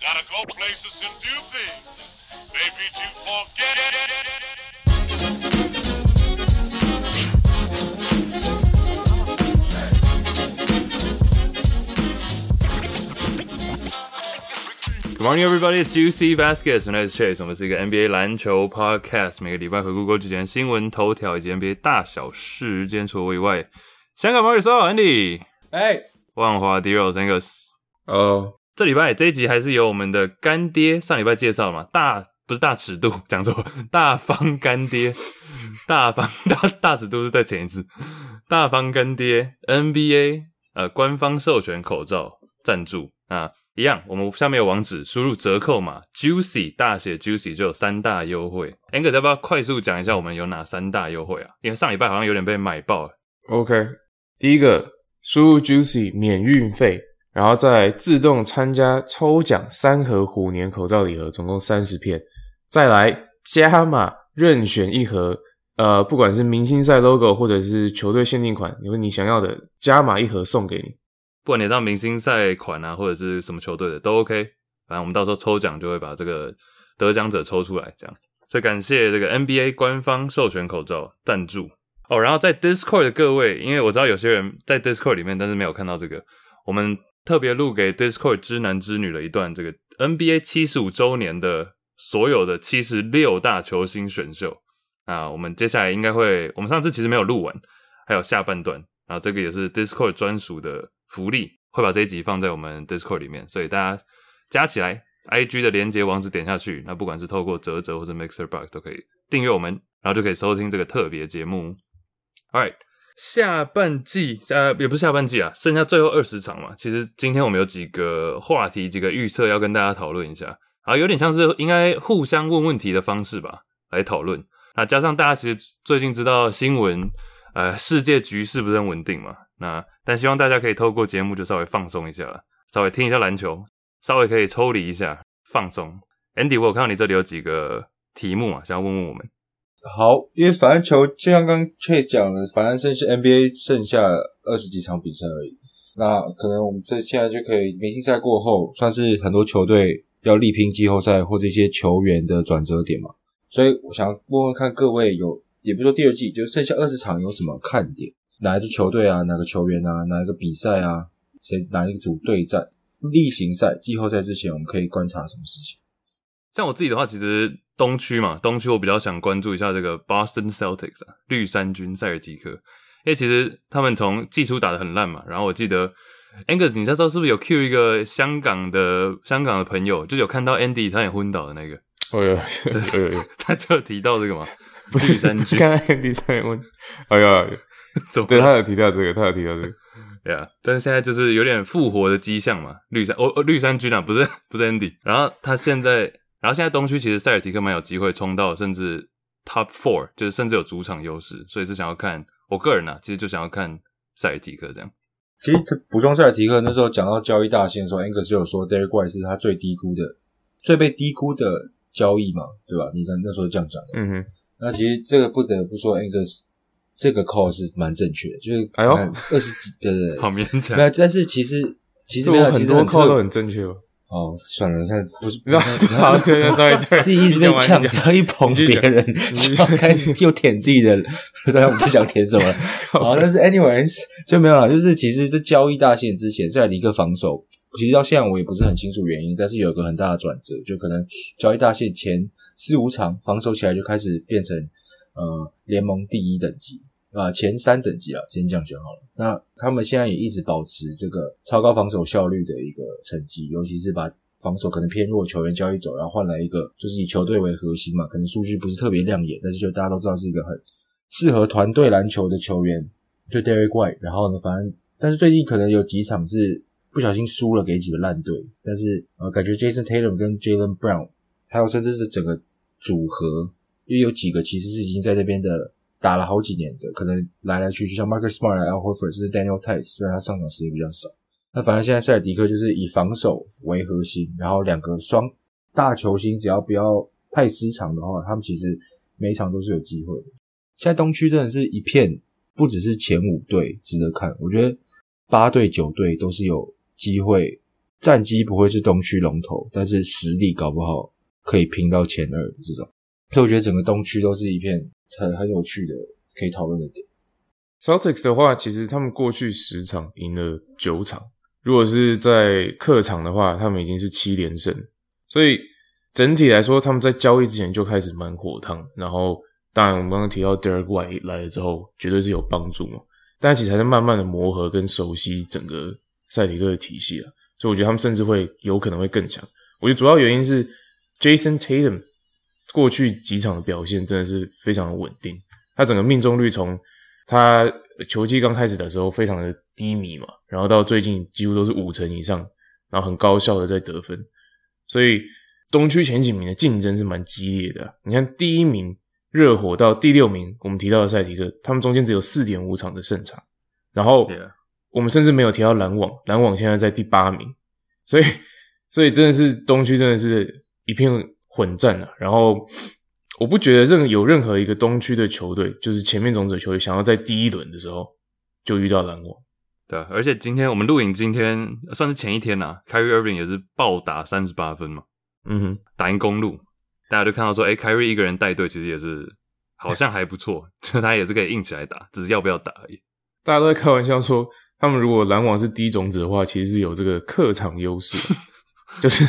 Gotta go places and do things. Maybe to forget. Good morning, everybody. It's Juicy Baskets. My name is Chase. 我们是一个 NBA 篮球 podcast，每个礼拜回顾过几件新闻头条以及 NBA 大小事。今天除了我以外，香港马里奥 Andy、哎，万华 Dero Angus。哦， 这礼拜这一集还是由我们的干爹上礼拜介绍嘛，大不是大尺度，讲错，大方干爹，大方 大大尺度是再前一次，大方干爹 NBA 呃官方授权口罩赞助啊，一样，我们下面有网址，输入折扣码 Juicy 大写 Juicy 就有三大优惠。Angus 要不要快速讲一下我们有哪三大优惠啊？因为上礼拜好像有点被买爆了。OK，第一个输入 Juicy 免运费，然后再来自动参加抽奖三盒虎年口罩礼盒，总共三十片，再来加码任选一盒，呃，不管是明星赛 logo 或者是球队限定款，有你想要的，加码一盒送给你。不管你到明星赛款啊，或者是什么球队的都 OK，反正我们到时候抽奖就会把这个得奖者抽出来，这样。所以感谢这个 NBA 官方授权口罩赞助哦。然后在 Discord 的各位，因为我知道有些人在 Discord 里面，但是没有看到这个，我们特别录给 Discord 知男知女的一段这个 NBA 七十五周年的所有的七十六大球星选秀啊。我们接下来应该会，我们上次其实没有录完，还有下半段，然后这个也是 Discord 专属的福利，会把这一集放在我们 Discord 里面，所以大家加起来，IG 的连接网址点下去，那不管是透过泽泽或者 Mixer Box 都可以订阅我们，然后就可以收听这个特别节目。All right，下半季呃也不是下半季啊，剩下最后二十场嘛。其实今天我们有几个话题、几个预测要跟大家讨论一下，啊，有点像是应该互相问问题的方式吧，来讨论。那加上大家其实最近知道新闻，呃，世界局势不是很稳定嘛，那但希望大家可以透过节目就稍微放松一下，稍微听一下篮球，稍微可以抽离一下，放松。Andy，我有看到你这里有几个题目啊，想要问问我们。好，因为反正球就像刚刚 Chase 讲的，反正剩下 NBA 剩下二十几场比赛而已。那可能我们这现在就可以明星赛过后，算是很多球队要力拼季后赛或这些球员的转折点嘛。所以我想问问看各位有，也不说第二季，就剩下二十场有什么看点？哪一支球队啊？哪个球员啊？哪一个比赛啊？谁哪一组对战？例行赛、季后赛之前，我们可以观察什么事情？像我自己的话，其实东区嘛，东区我比较想关注一下这个 Boston Celtics 啊，绿衫军塞尔吉克，因为其实他们从季初打得很烂嘛，然后我记得 Angus，你那时候是不是有 Q 一个香港的香港的朋友，就有看到 Andy 他也昏倒的那个，哦有有有有，他就有提到这个嘛，不是绿衫军，刚刚第三问，哎呀，怎么对他有提到这个，他有提到这个。对啊，但是现在就是有点复活的迹象嘛，绿山哦哦绿衫军啊，不是不是 Andy，然后他现在，然后现在东区其实塞尔提克蛮有机会冲到甚至 Top Four，就是甚至有主场优势，所以是想要看我个人啊，其实就想要看塞尔提克这样。其实他补充塞尔提克那时候讲到交易大线的时候，Angus 就有说 Derek White 是他最低估的、最被低估的交易嘛，对吧？你在那时候这样讲的。嗯哼，那其实这个不得不说，Angus 这个 call 是蛮正确的，就是哎呦二十几，对对对，好勉强没，有，但是其实其实是没有，我很多其实很 call 都很正确哦。哦，算了，你看 不是，好对对，sorry sorry，自己一直被呛，只要一捧别人，就要开始又舔自己的，虽然我不想舔什么了。好，但是 anyways 就没有了。就是其实，在交易大限之前，塞尔提克防守，其实到现在我也不是很清楚原因，但是有一个很大的转折，就可能交易大限前四五场防守起来就开始变成呃联盟第一等级。啊，前三等级啊，先这样讲好了。那他们现在也一直保持这个超高防守效率的一个成绩，尤其是把防守可能偏弱球员交易走，然后换来一个就是以球队为核心嘛，可能数据不是特别亮眼，但是就大家都知道是一个很适合团队篮球的球员，就 Derek White。然后呢，反正但是最近可能有几场是不小心输了给几个烂队，但是呃，感觉 Jason Tatum 跟 Jalen Brown 还有甚至是整个组合，因为有几个其实是已经在那边的打了好几年的，可能来来去去，像 Marcus Smart、Al Horford 甚至 Daniel Tice，虽然他上场时间比较少，那反正现在塞尔迪克就是以防守为核心，然后两个双大球星只要不要太失常的话，他们其实每一场都是有机会的。现在东区真的是一片，不只是前五队值得看，我觉得八队九队都是有机会，战绩不会是东区龙头，但是实力搞不好可以拼到前二这种。所以我觉得整个东区都是一片很很有趣的可以讨论的点。Celtics 的话，其实他们过去十场赢了九场，如果是在客场的话，他们已经是七连胜，所以整体来说，他们在交易之前就开始蛮火烫。然后，当然我们刚刚提到 Derek White 来了之后，绝对是有帮助嘛。但其实还在慢慢的磨合跟熟悉整个赛迪克的体系啊，所以我觉得他们甚至会有可能会更强。我觉得主要原因是 Jason Tatum 过去几场的表现真的是非常的稳定，他整个命中率从他球季刚开始的时候非常的低迷嘛，然后到最近几乎都是五成以上，然后很高效的在得分，所以东区前几名的竞争是蛮激烈的啊、你看第一名热火到第六名，我们提到的赛迪克，他们中间只有四点五场的胜差，然后我们甚至没有提到篮网，篮网现在在第八名，所以所以真的是东区真的是一片混战啊。然后我不觉得任有任何一个东区的球队，就是前面种子球队想要在第一轮的时候就遇到篮网。对啊，而且今天我们录影，今天算是前一天呐、凯 r i Irving 也是暴打三十八分嘛，嗯哼，打赢公路，大家就看到说，哎、凯 i 一个人带队其实也是好像还不错，就他也是可以硬起来打，只是要不要打而已。大家都在开玩笑说，他们如果篮网是低种子的话，其实是有这个客场优势，就是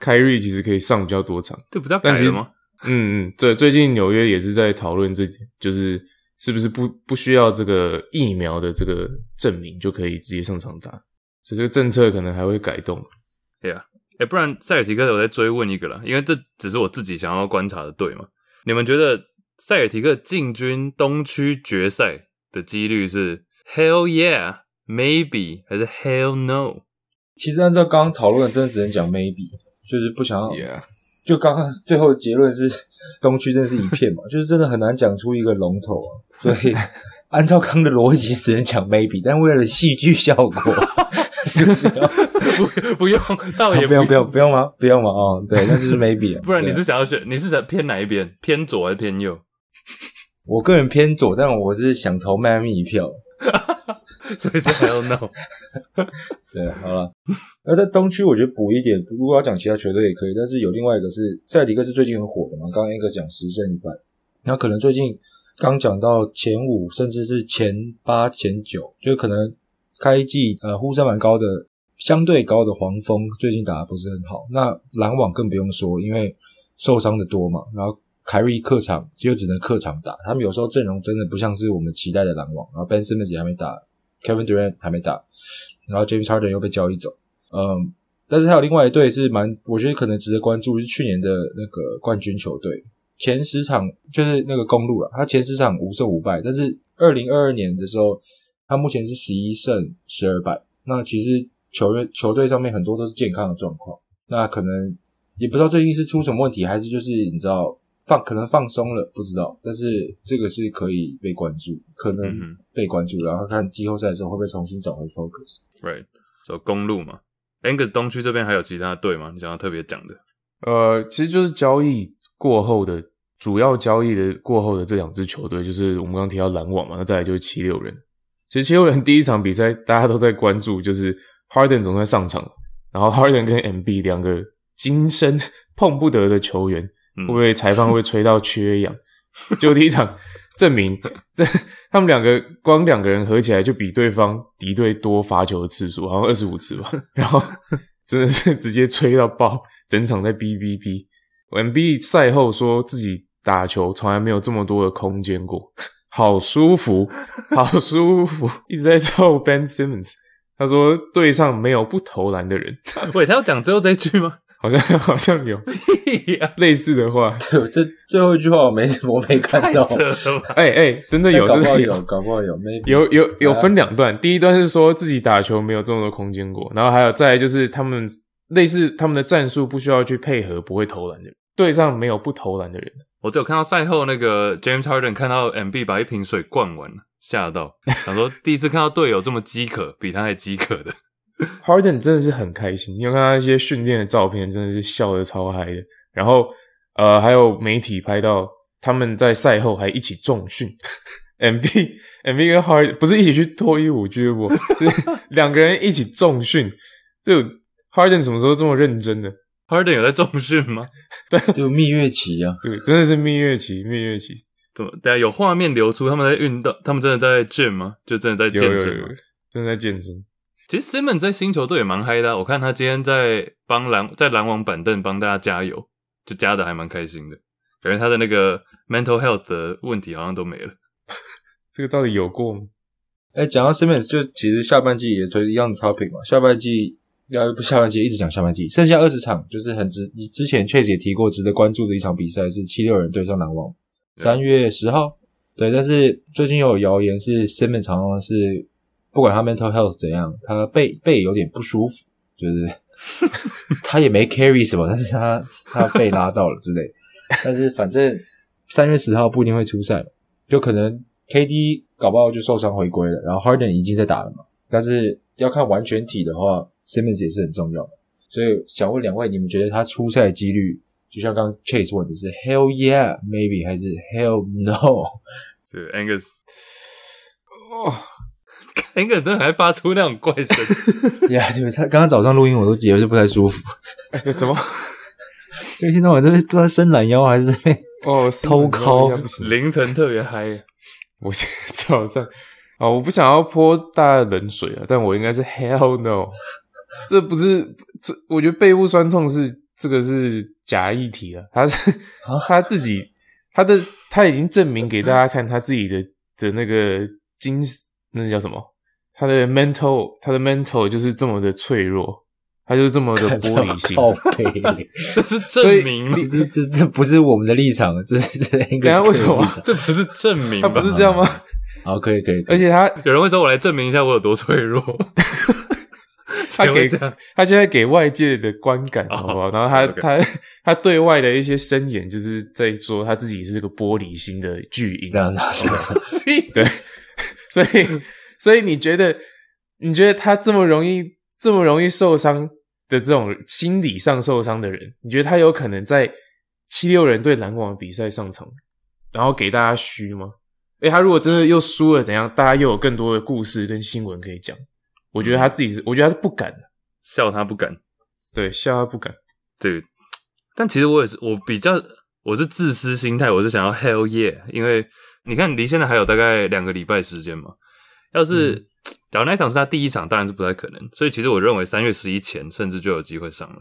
凯瑞其实可以上比较多场。这不是要改了吗？嗯嗯，对，最近纽约也是在讨论这点，就是是不是不不需要这个疫苗的这个证明就可以直接上场打，所以这个政策可能还会改动。对啊，哎，不然塞尔提克，我再追问一个啦，因为这只是我自己想要观察的队嘛。你们觉得塞尔提克进军东区决赛的几率是 Hell yeah maybe 还是 Hell no？其实按照刚刚讨论的，真的只能讲 maybe，就是不想要 Yeah，就刚刚最后的结论是东区真的是一片嘛，就是真的很难讲出一个龙头啊。所以 按照刚的逻辑，只能讲 maybe，但为了戏剧效果，是不是要？不不用，倒也不用不用不用吗？不用吗？哦，对，那就是 maybe 啊。不然你是想要选，你是想偏哪一边？偏左还是偏右？我个人偏左，但我是想投迈阿密一票。所以是 Hell no。对，好了。那在东区，我觉得补一点，如果要讲其他球队也可以，但是有另外一个是塞迪克是最近很火的嘛，刚刚那个讲十胜一败，那可能最近刚讲到前五，甚至是前八、前九，就可能开季呃呼声蛮高的，相对高的黄蜂最近打的不是很好。那篮网更不用说，因为受伤的多嘛，然后凯瑞客场就只能客场打，他们有时候阵容真的不像是我们期待的篮网，然后 Ben Simmons 还没打，Kevin Durant 还没打，然后 James Harden 又被交易走，嗯，但是还有另外一队是蛮，我觉得可能值得关注，是去年的那个冠军球队，前十场就是那个公路啊，他前十场五胜五败，但是二零二二年的时候，他目前是十一胜十二败，那其实球员球队上面很多都是健康的状况，那可能也不知道最近是出什么问题，还是就是你知道放可能放松了，不知道，但是这个是可以被关注，可能被关注，然后看季后赛的时候会不会重新找回 focus。Right，走公路嘛。a n g 东区这边还有其他队吗？你想要特别讲的？呃，其实就是交易过后的主要交易的过后的这两支球队，就是我们刚刚提到篮网嘛，那再来就是七六人。其实七六人第一场比赛大家都在关注，就是 Harden 总算上场了，然后 Harden 跟 MB 两个今生 碰不得的球员，嗯会不会裁判会吹到缺氧？就第一场证明，这他们两个光两个人合起来就比对方敌对多罚球的次数，好像二十五次吧。然后真的是直接吹到爆，整场在哔哔哔。M B 赛后说自己打球从来没有这么多的空间过，好舒服，好舒服，一直在臭 Ben Simmons。他说队上没有不投篮的人，喂，他要讲最后这一句吗？好像 好像有类似的话。对，这最后一句话我没 我没看到！哎哎，真的有，真的搞不好有，搞不好有，maybe 有有有分两段，第一段是说自己打球没有这么多空间过，然后还有再来就是他们类似他们的战术不需要去配合不会投篮的人，队上没有不投篮的人。我只有看到赛后那个 James Harden 看到 MB 把一瓶水灌完，吓到，想说第一次看到队友这么饥渴，比他还饥渴的。Harden 真的是很开心，你有看他一些训练的照片，真的是笑得超嗨的。然后呃，还有媒体拍到他们在赛后还一起重训，MB MB 跟 Harden 不是一起去脱衣舞俱乐部，就是 两个人一起重训。这 Harden 什么时候这么认真的？Harden 有在重训吗？对就蜜月期啊，对，真的是蜜月期，蜜月期。怎么？大家有画面流出，他们在运动，他们真的在 gym 吗？就真的在有有有健身吗？，真的在健身。其实 Simmons 在星球队也蛮嗨的啊、我看他今天在帮篮在篮网板凳帮大家加油，就加的还蛮开心的。感觉他的那个 mental health 的问题好像都没了。这个到底有过吗？哎，讲到 Simmons，就其实下半季也推一样的 topic 嘛。下半季要不下半季一直讲下半季，剩下二十场就是很值。你之前 Chase 也提过，值得关注的一场比赛是七六人对上篮网，三月十号。对，但是最近又有谣言是 Simmons 常常是不管他 mental health 怎样，他背背有点不舒服，就是 他也没 carry 什么，但是他他被拉到了之类。但是反正三月十号不一定会出赛，就可能 KD 搞不好就受伤回归了，然后 Harden 已经在打了嘛。但是要看完全体的话，Simmons 也是很重要的。所以想问两位，你们觉得他出赛几率，就像刚 Chase 问的是 Hell yeah maybe 还是 Hell no？对，Angus 哦，Angus 真的还发出那种怪声，呀，对，他刚刚早上录音我都也是不太舒服，哎怎么？就一天到晚这边不知道伸懒腰还是这边哦，偷敲应该不行。凌晨特别嗨。我现在早上啊，我不想要泼大家冷水啊，但我应该是 hell no，这不是这，我觉得背部酸痛是这个是假议题了，他是 他自己他的他已经证明给大家看他自己的的那个精那叫什么？他的 mental 他的 mental 就是这么的脆弱，他就是这么的玻璃心。靠背。这是证明，这这这这不是我们的立场，这是这是 Angus 等下为什么这不是证明吧？他不是这样吗？好，可以可以，可以而且他有人会说我来证明一下我有多脆弱。他给他现在给外界的观感，哦好不好？然后他他他对外的一些声言，就是在说他自己是个玻璃心的巨婴。对，所以所以你觉得你觉得他这么容易这么容易受伤的这种心理上受伤的人，你觉得他有可能在七六人对篮网比赛上场，然后给大家虚吗？诶，他如果真的又输了，怎样？大家又有更多的故事跟新闻可以讲。我觉得他自己是，我觉得他是不敢的，笑他不敢。对，笑他不敢。对，但其实我也是，我比较我是自私心态，我是想要 hell yeah，因为你看离现在还有大概两个礼拜时间嘛。要是、假如那一场是他第一场，当然是不太可能。所以其实我认为三月十一前甚至就有机会上了，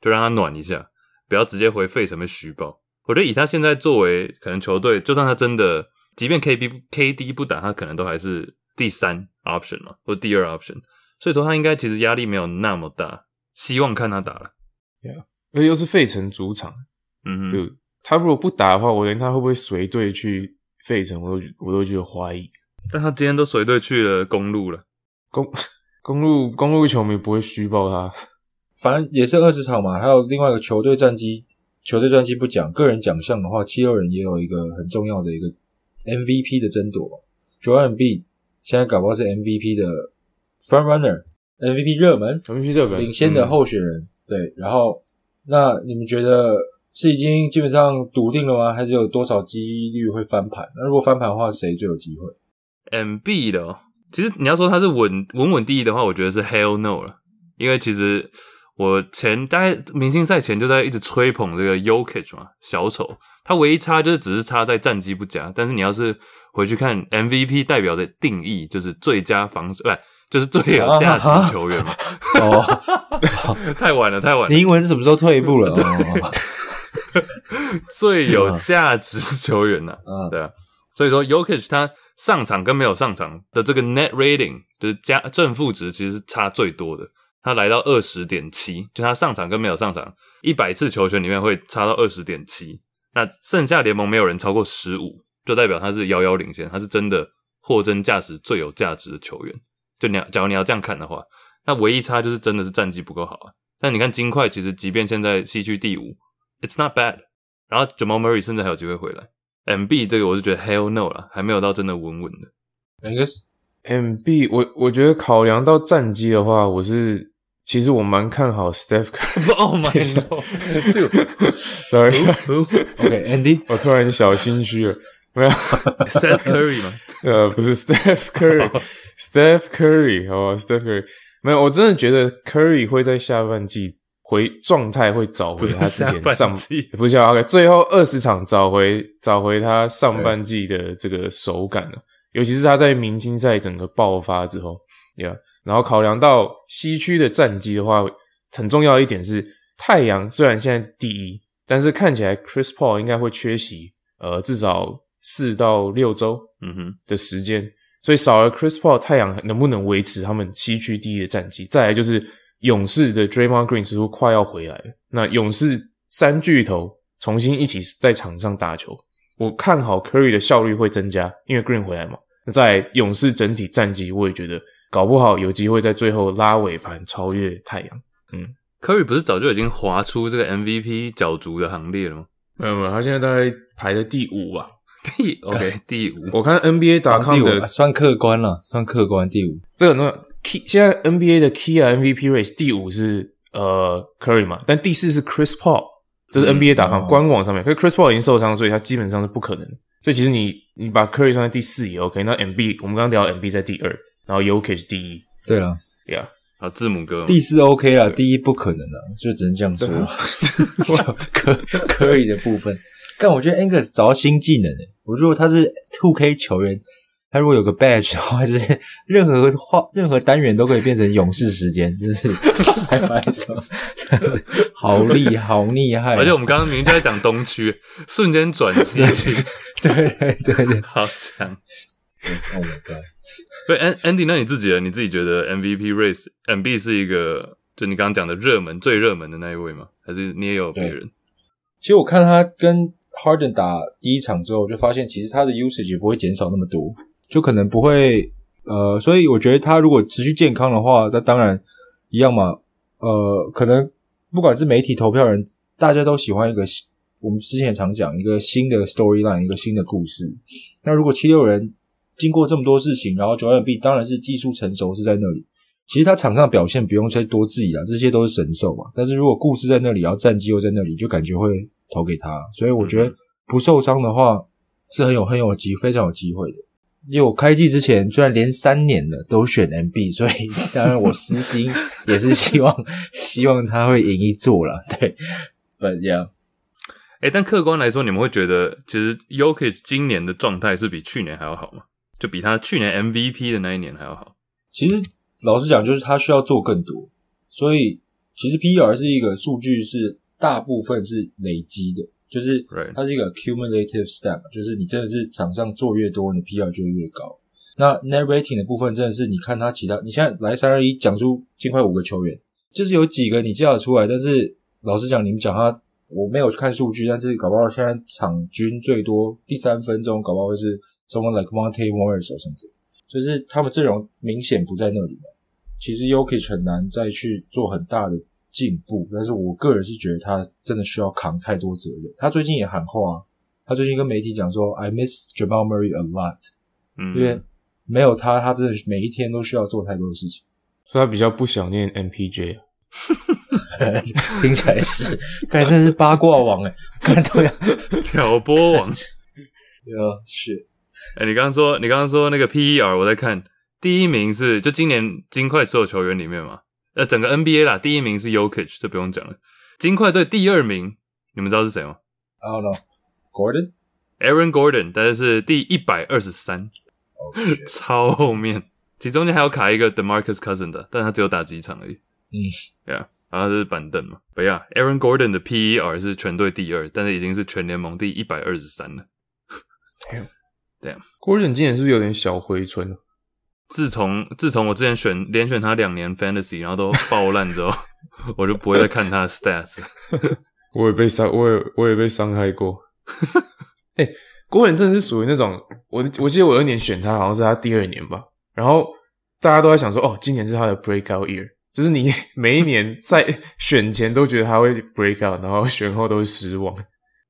就让他暖一下，不要直接回费城被虚报。我觉得以他现在作为可能球队，就算他真的，即便 K B K D 不打，他可能都还是第三 option 嘛，或第二 option。所以说他应该其实压力没有那么大，希望看他打了。而且又是费城主场，嗯哼，就他如果不打的话，我连他会不会随队去费城，我都我都觉得怀疑。但他今天都随队去了公路了，公 公路公路球迷不会虚报他，反正也是二十场嘛，还有另外一个球队战绩，球队战绩不讲，个人奖项的话，七六人也有一个很重要的一个 MVP 的争夺嘛。Joel B 现在搞不好是 MVP 的 front runner，MVP 热门，MVP 热门领先的候选人。对，然后那你们觉得是已经基本上笃定了吗？还是有多少几率会翻盘？那如果翻盘的话，谁最有机会？M B 的、哦，其实你要说他是稳稳稳第一的话，我觉得是 Hell No 了，因为其实我前大概明星赛前就在一直吹捧这个 Yokich 嘛，小丑，他唯一差就是只是差在战绩不佳，但是你要是回去看 MVP 代表的定义，就是最佳防守，不就是最有价值球员嘛，哦，太晚了，太晚了你，英文什么时候退一步了？哦，最有价值球员呐、嗯。对啊，所以说 Yokich 他上场跟没有上场的这个 net rating 就是加正负值其实是差最多的，他来到二十点七，就他上场跟没有上场，一百次球权里面会差到二十点七，那剩下联盟没有人超过十五，就代表他是遥遥领先，他是真的货真价实最有价值的球员。就你要，假如你要这样看的话，那唯一差就是真的是战绩不够好啊。但你看金块，其实即便现在西区第五，it's not bad。然后 Jamal Murray 甚至还有机会回来。MB 这个我是觉得 hell no 了，还没有到真的稳稳的。应该是 MB，我我觉得考量到战绩的话，我是其实我蛮看好 Steph Curry。Oh my god！Sorry，OK，Andy，我突然小心虚了。没有，，Steph Curry 吗？呃，不是 Steph Curry，Steph Curry，好吧，Steph Curry，没有，我真的觉得 Curry 会在下半季回状态会找回他之前上季不是 OK，最后二十场找回找回他上半季的这个手感了，尤其是他在明星赛整个爆发之后，Yeah，然后考量到西区的战绩的话，很重要一点是太阳虽然现在是第一，但是看起来 Chris Paul 应该会缺席，呃，至少四到六周，嗯哼，的时间，所以少了 Chris Paul，太阳能不能维持他们西区第一的战绩？再来就是勇士的 Draymond Green 似乎快要回来了，那勇士三巨头重新一起在场上打球，我看好 Curry 的效率会增加，因为 Green 回来嘛。那在勇士整体战绩，我也觉得搞不好有机会在最后拉尾盘超越太阳。嗯 Curry 不是早就已经划出这个 MVP 角逐的行列了吗？没有没有，他现在大概排在第五吧。第 OK 第五，我看 NBA 打第 com 五的算客观了，算客观第五。这个很重要。Key 现在 NBA 的 Key 啊 MVP race 第五是呃 Curry 嘛，但第四是 Chris Paul，这是 NBA 打哦官网上面。可是 Chris Paul 已经受伤，所以他基本上是不可能。所以其实你你把 Curry 放在第四也 OK。那 MB 我们刚刚聊 MB 在第二，然后 Yokic 第一对啊，，Yeah，好字母哥，第四 OK 啦，第一不可能了，就只能这样说。就科科里的部分，但我觉得 Angus 找到新技能诶。我如果他是 Two K 球员，他如果有个 badge 的话，就是 任何话任何单元都可以变成勇士时间，就是 还蛮爽，好厉好厉害。而且我们刚刚明明就在讲东区，瞬间转西区，对对对对 好强。，Oh my god！对，An Andy，那你自己呢？你自己觉得 MVP race MB 是一个，就你刚刚讲的热门、最热门的那一位吗？还是你也有别人？其实我看他跟 Harden 打第一场之后，我就发现其实他的 usage 也不会减少那么多，就可能不会呃，所以我觉得他如果持续健康的话，那当然一样嘛。呃，可能不管是媒体投票人，大家都喜欢一个我们之前常讲一个新的 storyline，一个新的故事。那如果七六人经过这么多事情，然后九 M B 当然是技术成熟是在那里。其实他场上表现不用再多质疑了，这些都是神兽嘛。但是如果故事在那里，然后战绩又在那里，就感觉会投给他。所以我觉得不受伤的话是很有很有机非常有机会的。因为我开季之前居然连三年了都选 MB，所以当然我私心也是希望希望他会赢一座了。对，But yeah，哎、但客观来说，你们会觉得其实 Yokic 今年的状态是比去年还要好吗？就比他去年 MVP 的那一年还要好？其实老实讲，就是他需要做更多，所以其实 PER 是一个数据，是大部分是累积的，就是它是一个 cumulative step，就是你真的是场上做越多，你的 PER 就会越高。那 net rating 的部分真的是你看他其他，你现在来三二一讲出尽快五个球员，就是有几个你叫得出来，但是老实讲，你们讲他我没有看数据，但是搞不好现在场均最多第三分钟，搞不好会是 someone like Monte Morris or something，就是他们阵容明显不在那里嘛。其实 Yokic 很难再去做很大的进步，但是我个人是觉得他真的需要扛太多责任。他最近也喊话、啊，他最近跟媒体讲说，I miss Jamal Murray a lot，嗯，因为没有他，他真的每一天都需要做太多的事情。所以他比较不想念 MPJ。听起来是，看真是八卦王哎，看对啊，挑拨王。呃是哎、你刚刚说，你刚刚说那个 PER，我在看，第一名是就今年金块所有球员里面嘛，呃，整个 NBA 啦，第一名是 Yokich，这不用讲了。金块队第二名，你们知道是谁吗 I don't know Gordon，？Aaron Gordon，但是是第一百二十三，超后面，其中间还有卡一个 DeMarcus Cousin 的，但他只有打几场而已。嗯，对啊，然后就是板凳嘛。不要，Aaron Gordon 的 PER 是全队第二，但是已经是全联盟第一百二十三了。对啊，Gordon 今年是不是有点小回春了？自从自从我之前选连选他两年 Fantasy，然后都爆烂之后，我就不会再看他的 Stats 了。我也被伤，我也我也被伤害过。哎、郭远真的是属于那种，我我记得我有一年选他，好像是他第二年吧，然后大家都在想说，哦，今年是他的 breakout year，就是你每一年在选前都觉得他会 break out，然后选后都是失望。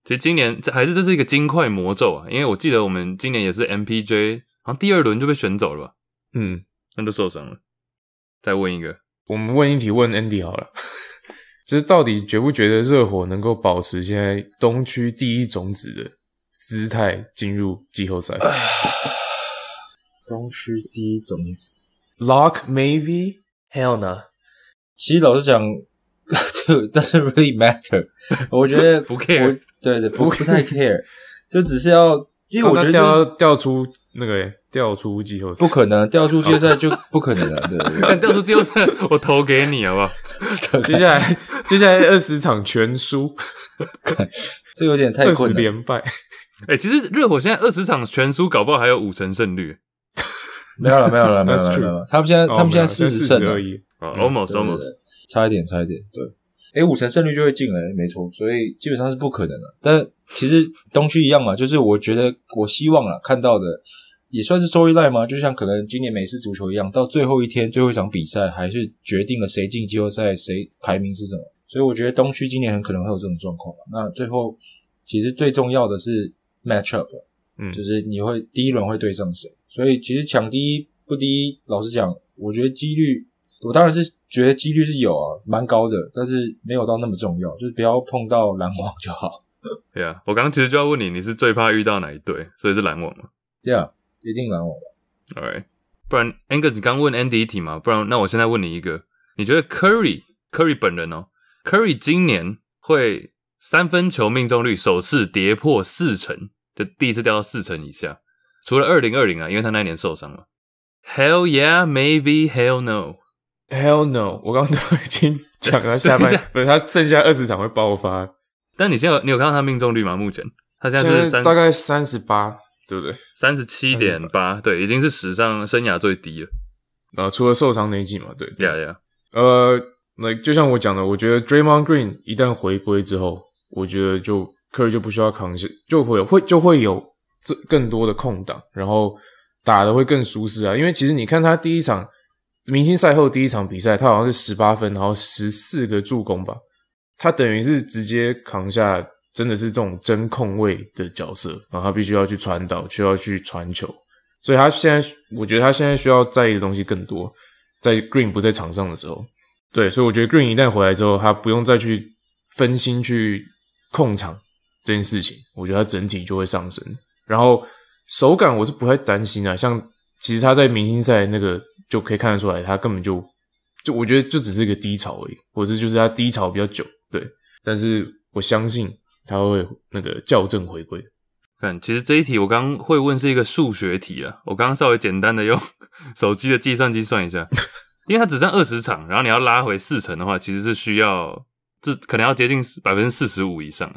其实今年这还是这是一个金块魔咒啊，因为我记得我们今年也是 MPJ，好像第二轮就被选走了吧，嗯，那就受伤了。再问一个，我们问一题问 Andy 好了，就是到底觉不觉得热火能够保持现在东区第一种子的姿态进入季后赛 东区第一种子。？Lock maybe hell no。其实老实讲，对，但是 really matter。我觉得 不 care 对对，不不太 care，就只是要，因为我觉得调就是调出那个欸调出季后赛不，可能掉出季后赛就不可能了，对对对但掉出季后赛，我投给你好不好？接下来接下来二十场全输，这有点太二。十连败。哎、其实热火现在二十场全输，搞不好还有五成胜率没有了，没有了，没有了，没有了。他们现在哦他们现在四十胜了而，已。啊、嗯 a l m o s t 对对 almost。差一点，差一点，对。诶，五成胜率就会进了，没错，所以基本上是不可能的。但其实东区一样嘛，就是我觉得我希望啊看到的也算是 storyline 嘛，就像可能今年美式足球一样，到最后一天最后一场比赛还是决定了谁进季后赛，谁排名是什么。所以我觉得东区今年很可能会有这种状况嘛。那最后其实最重要的是 match up，嗯就是你会第一轮会对上谁。所以其实抢第一不第一，老实讲，我觉得几率，我当然是觉得几率是有啊，蛮高的，但是没有到那么重要，就是不要碰到篮网就好。对啊，我刚刚其实就要问你，你是最怕遇到哪一队？所以是篮网吗对啊，一定篮网吧。？All right，不然 Angus 你刚问 Andy 一题嘛？不然那我现在问你一个，你觉得 Curry Curry 本人哦，Curry 今年会三分球命中率首次跌破四成，就第一次掉到四成以下，除了二零二零啊，因为他那一年受伤了。Hell yeah, maybe hell no。Hell no！我刚刚都已经讲了下半，不是他剩下二十场会爆发，但你现在有你有看到他命中率吗？目前他现在是三大概三十八，对不对？三十七点八，对，已经是史上生涯最低了。然后除了受伤那一季嘛，对，对呀呀，呃，那就像我讲的，我觉得 Draymond Green 一旦回归之后，我觉得就 Curry 就不需要扛下，就会有会就会有这更多的空档，然后打的会更舒适啊。因为其实你看他第一场明星赛后第一场比赛，他好像是十八分，然后十四个助攻吧，他等于是直接扛下，真的是这种真控卫的角色，然后他必须要去传导，需要去传球。所以他现在，我觉得他现在需要在意的东西更多，在 Green 不在场上的时候，对，所以我觉得 Green 一旦回来之后，他不用再去分心去控场这件事情，我觉得他整体就会上升。然后手感我是不太担心啊，像其实他在明星赛那个就可以看得出来，他根本就就我觉得就只是一个低潮而已，或者就是他低潮比较久，对，但是我相信他会那个校正回归。看，其实这一题我刚刚会问是一个数学题啊，我刚刚稍微简单的用 手机的计算机算一下，因为它只剩二十场，然后你要拉回四成的话，其实是需要这可能要接近百分之四十五以上。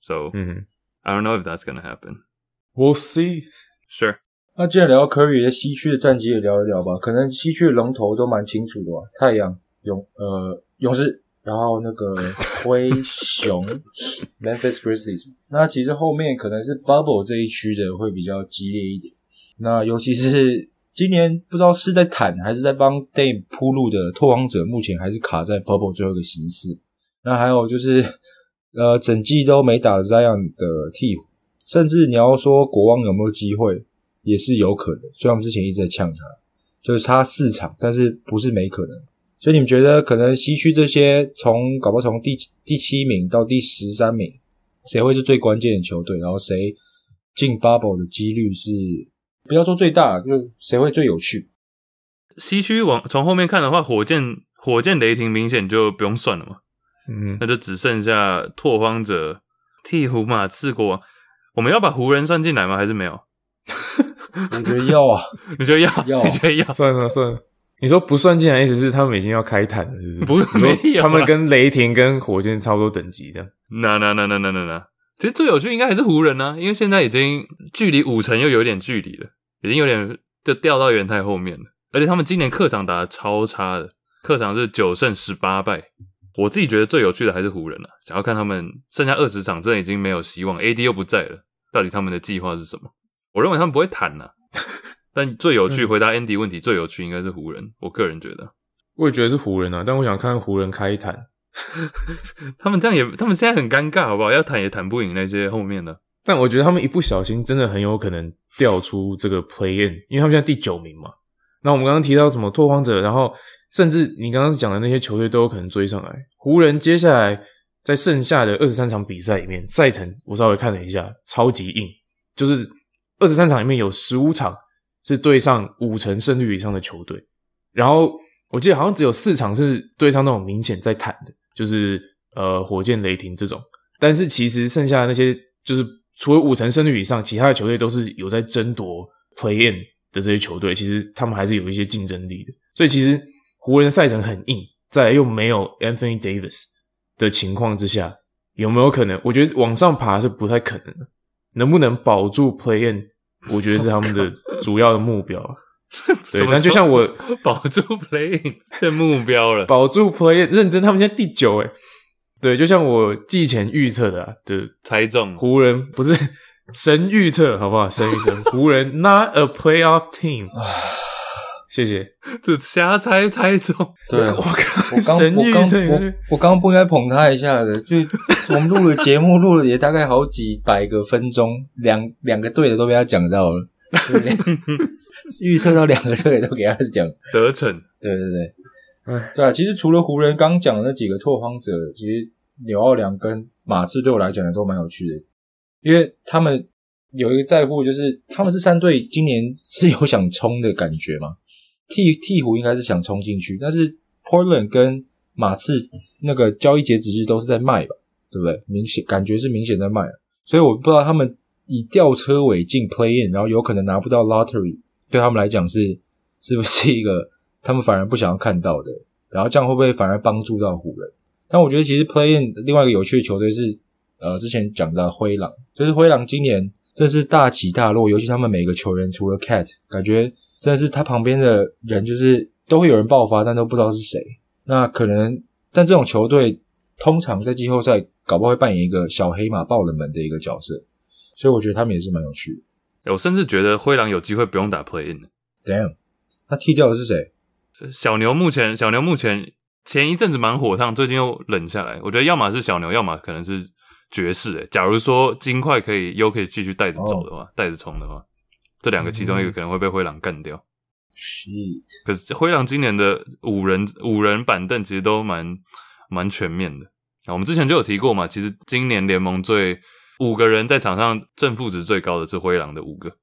So、嗯 I don't know if that's gonna happen.，We'll see。Sure，那既然聊到 Curry 的西区的战绩，也聊一聊吧。可能西区的龙头都蛮清楚的吧，太阳、勇呃勇士，然后那个 灰熊 Memphis Grizzlies。那其实后面可能是 Bubble 这一区的会比较激烈一点。那尤其是今年不知道是在坦还是在帮 Dame 铺路的拓荒者，目前还是卡在 Bubble 最后一个席次。那还有就是呃整季都没打 Zion 的替补，甚至你要说国王有没有机会，也是有可能。虽然我们之前一直在呛他，就是差四场，但是不是没可能。所以你们觉得可能西区这些从搞不好从第第七名到第十三名，谁会是最关键的球队？然后谁进 bubble 的几率是不要说最大，就谁会最有趣？西区往从后面看的话，火箭、火箭、雷霆明显就不用算了嘛，嗯那就只剩下拓荒者、鹈鹕、马刺、国王。我们要把湖人算进来吗？还是没有？我觉得要啊，你觉得要？要你觉得要？算了算了，你说不算进来，意思是他们已经要开坦了，是不是？没有啦他们跟雷霆跟火箭差不多等级这样。那那那那那那那，其实最有趣应该还是湖人啊，因为现在已经距离五成又有点距离了，已经有点就掉到元太后面了。而且他们今年客场打的超差的，客场是九胜十八败。我自己觉得最有趣的还是湖人啊，想要看他们剩下二十场，真的已经没有希望，AD 又不在了，到底他们的计划是什么？我认为他们不会谈呐、但最有趣，回答 Andy 问题最有趣应该是湖人，我个人觉得。我也觉得是湖人啊，但我想看湖人开一坛。他们这样也，他们现在很尴尬，好不好？要谈也谈不赢那些后面的。但我觉得他们一不小心，真的很有可能掉出这个 play in，因为他们现在第九名嘛。那我们刚刚提到什么拓荒者，然后甚至你刚刚讲的那些球队都有可能追上来。湖人接下来在剩下的二十三场比赛里面，赛程我稍微看了一下，超级硬，就是二十三场里面有十五场是对上五成胜率以上的球队，然后我记得好像只有四场是对上那种明显在坦的，就是呃火箭、雷霆这种。但是其实剩下的那些就是除了五成胜率以上，其他的球队都是有在争夺 play in 的这些球队，其实他们还是有一些竞争力的。所以其实湖人的赛程很硬，在又没有 Anthony Davis 的情况之下，有没有可能？我觉得往上爬是不太可能的。能不能保住 play in，我觉得是他们的主要的目标。对什，么但就像我 保住 playing 的目标了，保住 play in，认真，他们现在第九诶。对，就像我季前预测的、啊，对，猜中湖人不是神预测，好不好？神预测，湖人 not a playoff team。谢谢。这瞎猜猜中，对，我靠，我刚我刚，我我刚刚不应该捧他一下的，就我们录的节目录了也大概好几百个分钟，两两个队的都被他讲到了，预测到两个队都给他讲，得逞。对对对，哎，对啊，其实除了湖人刚讲的那几个拓荒者，其实纽奥良跟马刺对我来讲也都蛮有趣的，因为他们有一个在乎，就是他们这三队今年是有想冲的感觉嘛。鹈鹈鹕应该是想冲进去，但是 Portland 跟马刺那个交易截止日都是在卖吧，对不对？明显感觉是明显在卖，所以我不知道他们以吊车尾进 Play In，然后有可能拿不到 Lottery，对他们来讲是是不是一个他们反而不想要看到的？然后这样会不会反而帮助到湖人？但我觉得其实 Play In 另外一个有趣的球队是呃之前讲的灰狼，就是灰狼今年真是大起大落，尤其他们每个球员除了 Cat，感觉真的是他旁边的人就是都会有人爆发，但都不知道是谁。那可能，但这种球队通常在季后赛搞不好会扮演一个小黑马爆冷门的一个角色，所以我觉得他们也是蛮有趣的。欸我甚至觉得灰狼有机会不用打 play in 的。Damn，他踢掉的是谁？小牛目前，小牛目前前一阵子蛮火烫，最近又冷下来。我觉得要么是小牛，要么可能是爵士。诶，假如说金块可以又可以继续带着走的话，带着冲的话，这两个其中一个可能会被灰狼干掉。Shit，可是灰狼今年的五人五人板凳其实都蛮蛮全面的。啊，我们之前就有提过嘛，其实今年联盟最五个人在场上正负值最高的是灰狼的五个。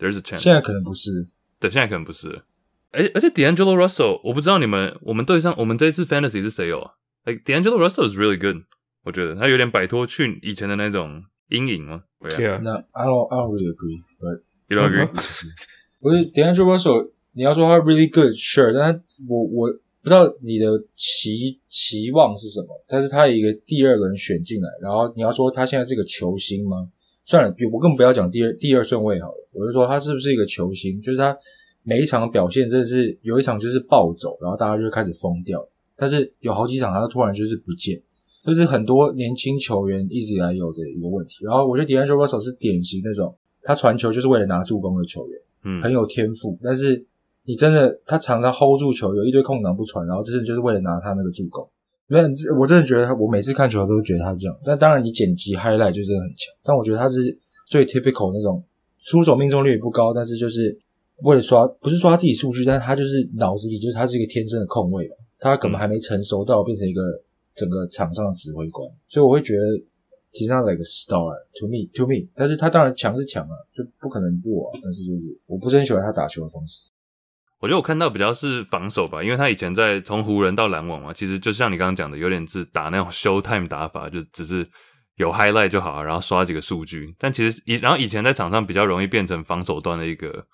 There's a chance。现在可能不是。对，现在可能不是。而而且 D'Angelo Russell，我不知道你们我们队上我们这一次 Fantasy 是谁有啊？Like D'Angelo Russell is really good，我觉得他有点摆脱去以前的那种阴影嘛。对啊 Yeah，那 I don't I don't really agree，but You don't agree？不是 D'Angelo Russell，你要说他 really good，sure，但他我我不知道你的期期望是什么，但是他有一个第二轮选进来，然后你要说他现在是个球星吗？算了，我更不要讲第二第二顺位好了，我就说他是不是一个球星？就是他每一场表现真的是有一场就是暴走，然后大家就开始疯掉，但是有好几场他突然就是不见，这、是很多年轻球员一直以来有的一个问题。然后我觉得 D'Angelo Russell 是典型那种他传球就是为了拿助攻的球员。嗯，很有天赋，但是你真的他常常 hold 住球，有一堆空档不传，然后就是就是为了拿他那个助攻。那我真的觉得他，我每次看球都觉得他是这样。但当然你剪辑 highlight 就真的很强，但我觉得他是最 typical 那种出手命中率也不高，但是就是为了刷，不是刷自己数据，但是他就是脑子里就是他是一个天生的控卫吧，他可能还没成熟到变成一个整个场上的指挥官，所以我会觉得。提上 like star to me to me，但是他当然强是强啊，就不可能弱啊。但是就是我不是很喜欢他打球的方式。我觉得我看到比较是防守吧，因为他以前在从湖人到篮网嘛，其实就像你刚刚讲的，有点是打那种 show time 打法，就只是有 highlight 就好，然后刷几个数据。但其实以然后以前在场上比较容易变成防守端的一个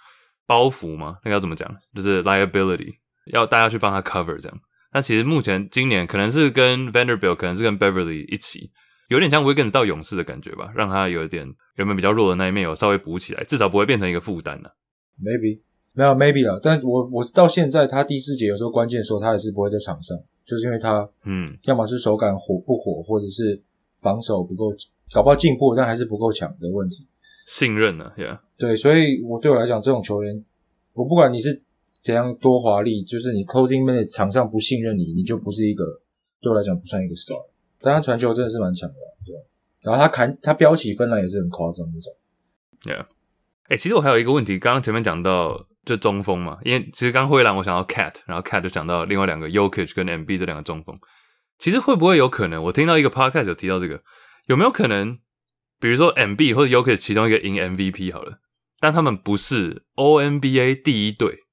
包袱嘛，那个要怎么讲？就是 liability，要大家去帮他 cover 这样。但其实目前今年可能是跟 Vanderbilt，可能是跟 Beverly 一起。有点像 Wiggins 到勇士的感觉吧，让他有一点原本比较弱的那一面有稍微补起来，至少不会变成一个负担了。Maybe 没有 Maybe 了，但我我到现在他第四节有时候关键的时候他还是不会在场上，就是因为他嗯，要么是手感火不火，或者是防守不够，搞不好进步但还是不够强的问题。信任呢，Yeah，对，所以我对我来讲，这种球员，我不管你是怎样多华丽，就是你 closing minute 场上不信任你，你就不是一个对我来讲不算一个 star。但他传球真的是蛮强的，对。然后他砍他飙起分来也是很夸张那种。Yeah，哎、其实我还有一个问题，刚刚前面讲到就中锋嘛，因为其实刚灰狼我想到 Cat，然后 Cat 就想到另外两个 Yokich 跟 MB 这两个中锋。其实会不会有可能？我听到一个 podcast 有提到这个，有没有可能？比如说 MB 或者 Yokich 其中一个赢 MVP 好了，但他们不是 ONBA 第一队，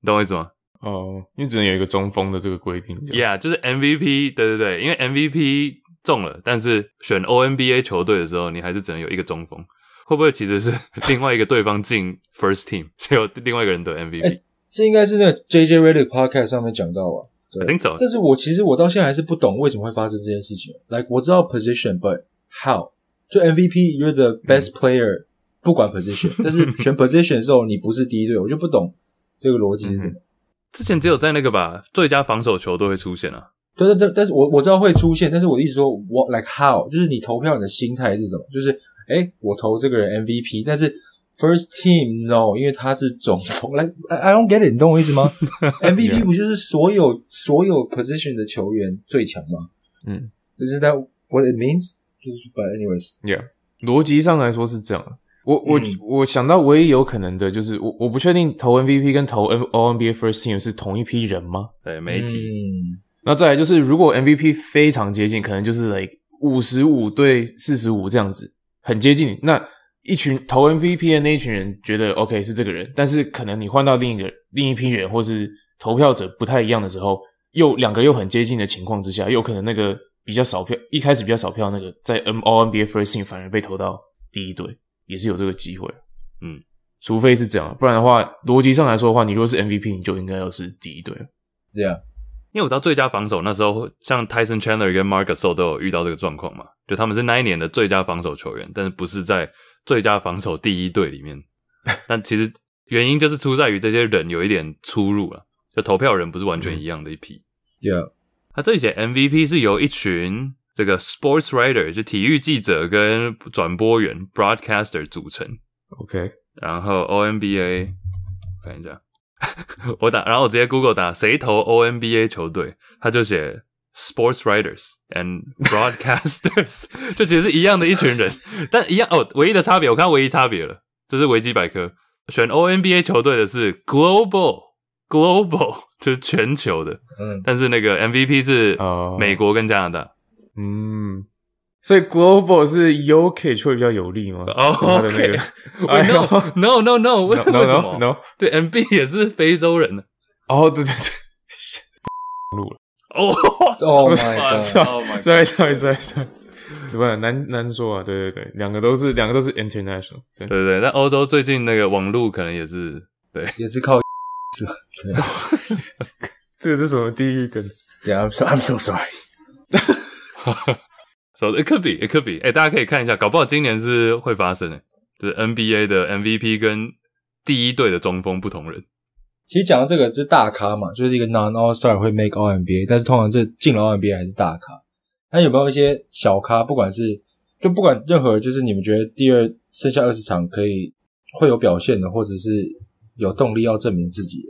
你懂我意思吗哦，因为只能有一个中锋的这个规定。？Yeah，就是 MVP，对对对，因为 MVP 中了，但是选 ONBA 球队的时候，你还是只能有一个中锋。会不会其实是 另外一个对方进 First Team，只有另外一个人得 MVP？、哎这应该是那个 J J Redick podcast 上面讲到啊。对 I think so 但是我其实我到现在还是不懂为什么会发生这件事情。Like 我知道 position，but how？就 MVP，you're the best player，、不管 position，但是选 position 的时候你不是第一队，我就不懂这个逻辑是什么。之前只有在那个吧最佳防守球都会出现啊。对对对，但是我我知道会出现，但是我的意思说，我 like how，就是你投票你的心态是什么？就是哎，我投这个人 MVP，但是 first team no，因为他是总锋，like I I don't get it，你懂我意思吗？MVP 不就是所有所有 position 的球员最强吗？嗯就是 that what it means？就是，but anyways，，Yeah，逻辑上来说是这样。我我、嗯。我想到唯一有可能的就是我我不确定投 MVP 跟投 N ONBA First Team 是同一批人吗？对，媒体、嗯。那再来就是，如果 MVP 非常接近，可能就是 like 五十五对四十五这样子，很接近。那一群投 MVP 的那一群人觉得 OK 是这个人，但是可能你换到另一个另一批人，或是投票者不太一样的时候，又两个又很接近的情况之下，有可能那个比较少票，一开始比较少票那个在 N O N B A First Team 反而被投到第一队，也是有这个机会。嗯，除非是这样，不然的话，逻辑上来说的话，你如果是 MVP，你就应该要是第一队了。这样，因为我知道最佳防守那时候，像 Tyson Chandler 跟 Marcus o 都有遇到这个状况嘛，就他们是那一年的最佳防守球员，但是不是在最佳防守第一队里面。但其实原因就是出在于这些人有一点出入了，就投票人不是完全一样的一批。Yeah，他这里写 MVP 是由一群这个 sports writer 就体育记者跟转播员 broadcaster 组成，OK，然后 ONBA 看一下，我打，然后我直接 Google 打谁投 ONBA 球队，他就写 sports writers and broadcasters，就其实是一样的一群人，但一样哦，唯一的差别我看唯一差别了，这是维基百科选 ONBA 球队的是 global global 就是全球的，嗯，但是那个 MVP 是哦美国跟加拿大。嗯所以 global 是 UK 会比较有利吗？哦、oh,，OK，no、okay. no no no，为什么？no, no, no. 对，MB 也是非洲人呢哦对对对，路了。哦，Oh my god！再再再再再。Oh 对吧？难难说啊，对对对，两个都是两个都是 international，对对对。那欧洲最近那个网络可能也是对，也是靠 是这个，是什么地狱梗？Yeah，I'm so I'm so sorry。so it could be it could be，哎、大家可以看一下，搞不好今年是会发生的，就是 NBA 的 MVP 跟第一队的中锋不同人。其实讲到这个是大咖嘛，就是一个 non All Star 会 make All NBA，但是通常这进了 All NBA 还是大咖。那有没有一些小咖，不管是就不管任何，就是你们觉得第二剩下二十场可以会有表现的，或者是有动力要证明自己的？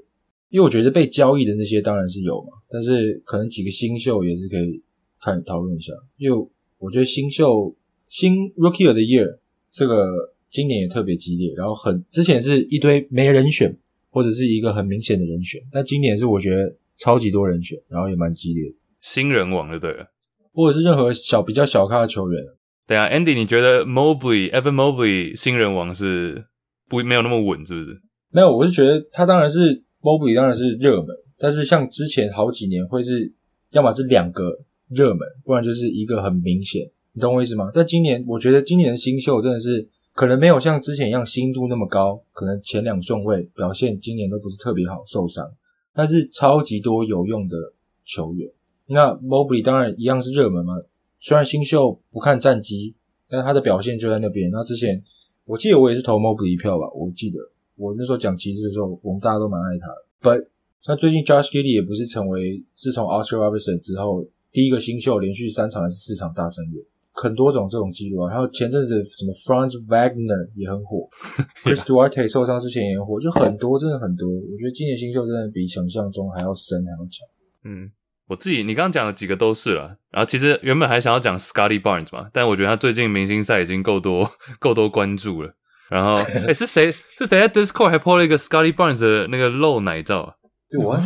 因为我觉得被交易的那些当然是有嘛，但是可能几个新秀也是可以看讨论一下。因为我觉得新秀新 Rookie of the Year 这个今年也特别激烈，然后很之前是一堆没人选，或者是一个很明显的人选，但今年是我觉得超级多人选，然后也蛮激烈的，新人王就对了。或者是任何小比较小咖的球员，对啊，Andy，你觉得 Mobley Evan Mobley 新人王是不没有那么稳，是不是？没有，我是觉得他当然是 Mobley 当然是热门，但是像之前好几年会是要么是两个热门，不然就是一个很明显，你懂我意思吗？但今年我觉得今年的新秀真的是可能没有像之前一样新度那么高，可能前两顺位表现今年都不是特别好，受伤，但是超级多有用的球员。那 Mobley 当然一样是热门嘛，虽然新秀不看战绩，但是他的表现就在那边。那之前我记得我也是投 Mobley 一票吧，我记得我那时候讲旗帜的时候，我们大家都蛮爱他的。But 像最近 Josh g i d d y 也不是成为自从 Oscar Robertson 之后第一个新秀连续三场还是四场大胜月，很多种这种记录啊，还有前阵子什么 Franz Wagner 也很火，Chris Duarte 受伤之前也很火，就很多，真的很多。我觉得今年新秀真的比想象中还要深，还要强。嗯，我自己你刚刚讲的几个都是了，然后其实原本还想要讲 Scotty Barnes 嘛，但我觉得他最近明星赛已经够多 够多关注了。然后，哎、是谁是谁在 Discord 还 po 了一个 Scotty Barnes 的那个露奶照啊？对我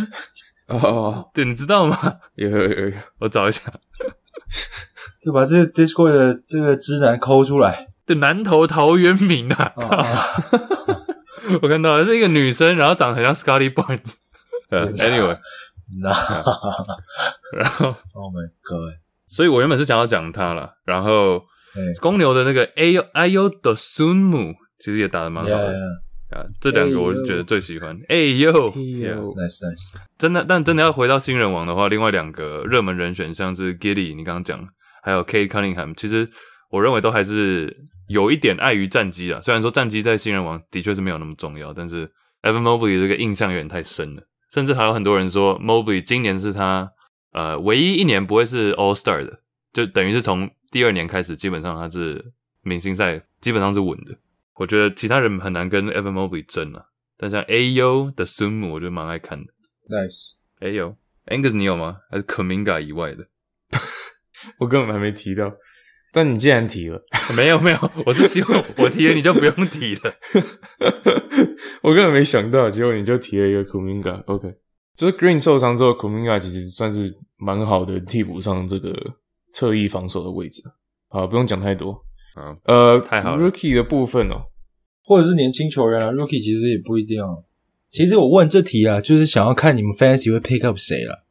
哦哦，对，你知道吗？有有有有，我找一下。就把这个 Discord 的这个直男抠出来。对，南投陶渊明啊，我看到了是一个女生，然后长得很像 Scotty Barnes。呃，anyway，那 然后，Oh my God！所以我原本是想要讲他了，然后哎公牛的那个 A I U 的 Sunmu 其实也打得蛮好 Yeah, 的 yeah, 啊，这两个我是觉得最喜欢。哎呦，哎呦，nice, nice。真的，但真的要回到新人王的话，另外两个热门人选像是 Gilly，你刚刚讲，还有 K Cunningham，其实我认为都还是有一点碍于战绩啦。虽然说战绩在新人王的确是没有那么重要，但是 Evan Mobley 这个印象有点太深了，甚至还有很多人说 Mobley 今年是他呃唯一一年不会是 All Star 的，就等于是从第二年开始，基本上他是明星赛基本上是稳的。我觉得其他人很难跟 Evan Mobley 争啊，但像 AU 的 Sumu 我觉得蛮爱看的。Nice A U Angus 你有吗？还是 Kaminga 以外的？我根本还没提到，但你既然提了，没有没有，我是希望我提了你就不用提了。我根本没想到，结果你就提了一个 Kuminga。OK，就是 Green 受伤之后，Kuminga 其实算是蛮好的替补上这个侧翼防守的位置。好，不用讲太多。啊，呃，太好了 Rookie 的部分哦，或者是年轻球员啊，Rookie 其实也不一定哦。其实我问这题啊，就是想要看你们 Fantasy 会 pick up 谁了，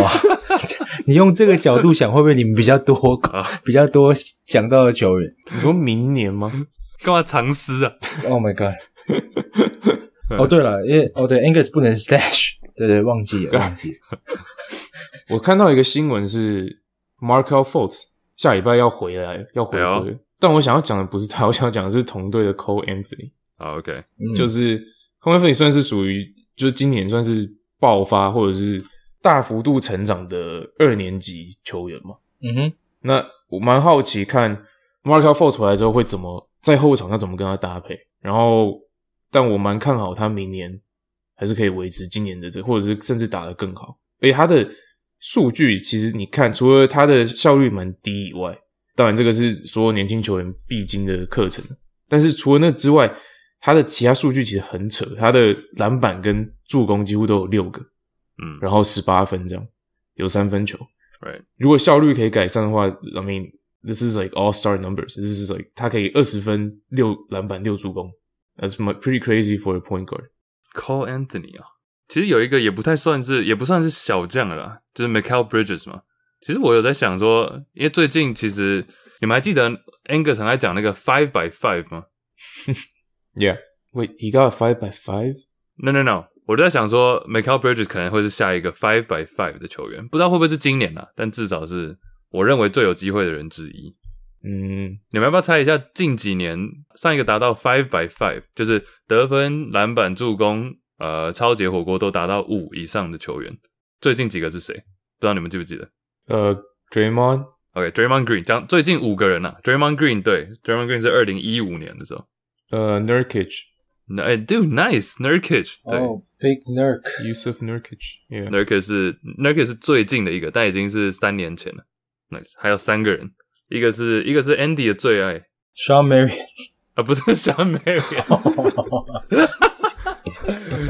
哇？你用这个角度想，会不会你们比较多、比较多讲到的球员你说明年吗？干嘛藏私啊？？Oh my god！哦，对了，因为哦对，Angus 不能 stash，对对，忘记了，忘记了。我看到一个新闻是 Markel Fultz 下礼拜要回来，要回哎归。但我想要讲的不是他，我想要讲的是同队的 Cole Anthony。好，OK，嗯就是 Cole Anthony 算是属于就是今年算是爆发或者是大幅度成长的二年级球员嘛。嗯哼，那我蛮好奇看 Markel Fultz 回来之后会怎么在后场要怎么跟他搭配，然后但我蛮看好他明年还是可以维持今年的这，或者是甚至打得更好。而且他的数据其实你看，除了他的效率蛮低以外，当然这个是所有年轻球员必经的课程，但是除了那之外，他的其他数据其实很扯，他的篮板跟助攻几乎都有六个，嗯然后十八分这样，有三分球。，Right，如果效率可以改善的话，I mean this is like all star numbers. This is like 他可以二十分、六篮板、六助攻。That's pretty crazy for a point guard. Call Anthony 啊，其实有一个也不太算是，也不算是小将了啦，就是 Michael Bridges 嘛。其实我有在想说，因为最近其实你们还记得 Angus 很爱讲那个 five by five 吗 Yeah. Wait, he got five by five?？No No No，我就在想说，Michael Bridges 可能会是下一个 five by five 的球员，不知道会不会是今年啦，但至少是我认为最有机会的人之一。嗯，你们要不要猜一下近几年上一个达到 five by five，就是得分、篮板、助攻、呃超级火锅都达到五以上的球员？最近几个是谁？不知道你们记不记得呃，Draymond，？OK，Draymond、Green 讲最近五个人啊，Draymond Green 对，Draymond Green 是二零一五年的时候。呃，Nurkic, 那哎，Dude nice，Nurkic 对、哦，Big Nurk，Yusuf Nurkic. Yeah. Nurkic 是 Nurkic 是最近的一个，但已经是三年前了。Nice，还有三个人，一个是一个是 Andy 的最爱 Sean Marion，啊，不是 Sean Marion，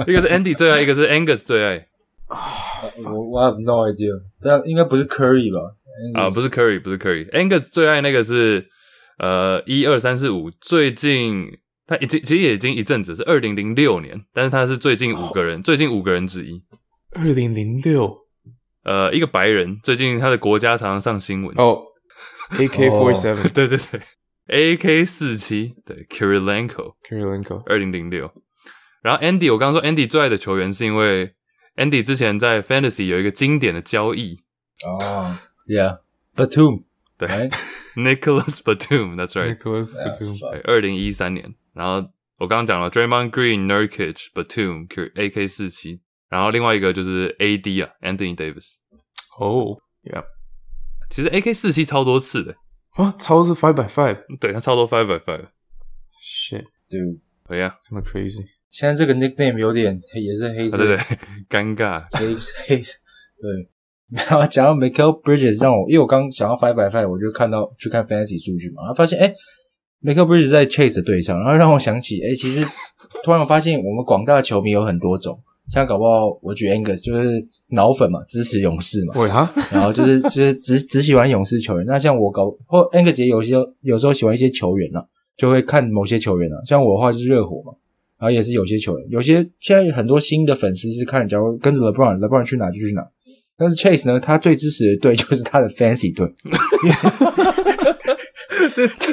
一个是 Andy 最爱，一个是 Angus 最爱。我我 have no idea，但应该不是 Curry 吧？啊，不是 Curry，不是 Curry，Angus 最爱那个是呃一二三四五，最近他已经其实也已经一阵子，是二零零六年，但是他是最近五个人，最近五个人之一。二零零六呃，一个白人，最近他的国家常常上新闻。哦，AK forty seven 对对对，AK 四七，对 Kirilenko，Kirilenko 二零零六。然后 Andy，我刚刚说 Andy 最爱的球员是因为 Andy 之前在 Fantasy 有一个经典的交易哦，Yeah，Batum，对 right？，Nicholas Batum，That's right。Nicholas Batum 对，二零一三年。然后我刚刚讲了 Draymond Green、Nurkic、Batum、AK 四七，然后另外一个就是 AD 啊，Anthony Davis。哦，Yeah，其实 AK 四七超多次的，啊，超是 five by five，对他超多 five by five，Shit，dude，Yeah，kind，of crazy。现在这个 nickname 有点，也是黑色，啊对对，尴尬，黑黑对。然后讲到 Michael Bridges，让我因为我刚想要 five by five，我就看到去看 fantasy 数据嘛，然后发现哎，Michael Bridges 在 Chase 的队上，然后让我想起哎，其实 突然发现我们广大的球迷有很多种，像搞不好我举 Angus 就是脑粉嘛，支持勇士嘛，对哈，然后就是就是只只喜欢勇士球员。那像我搞或 Angus 也有些有时候喜欢一些球员啊，就会看某些球员啊。像我的话就是热火嘛，然后也是有些球员，有些现在很多新的粉丝是看，假如跟着 LeBron，LeBron 去哪就去哪。但是 Chase 呢，他最支持的队 就是他的 Fancy 队。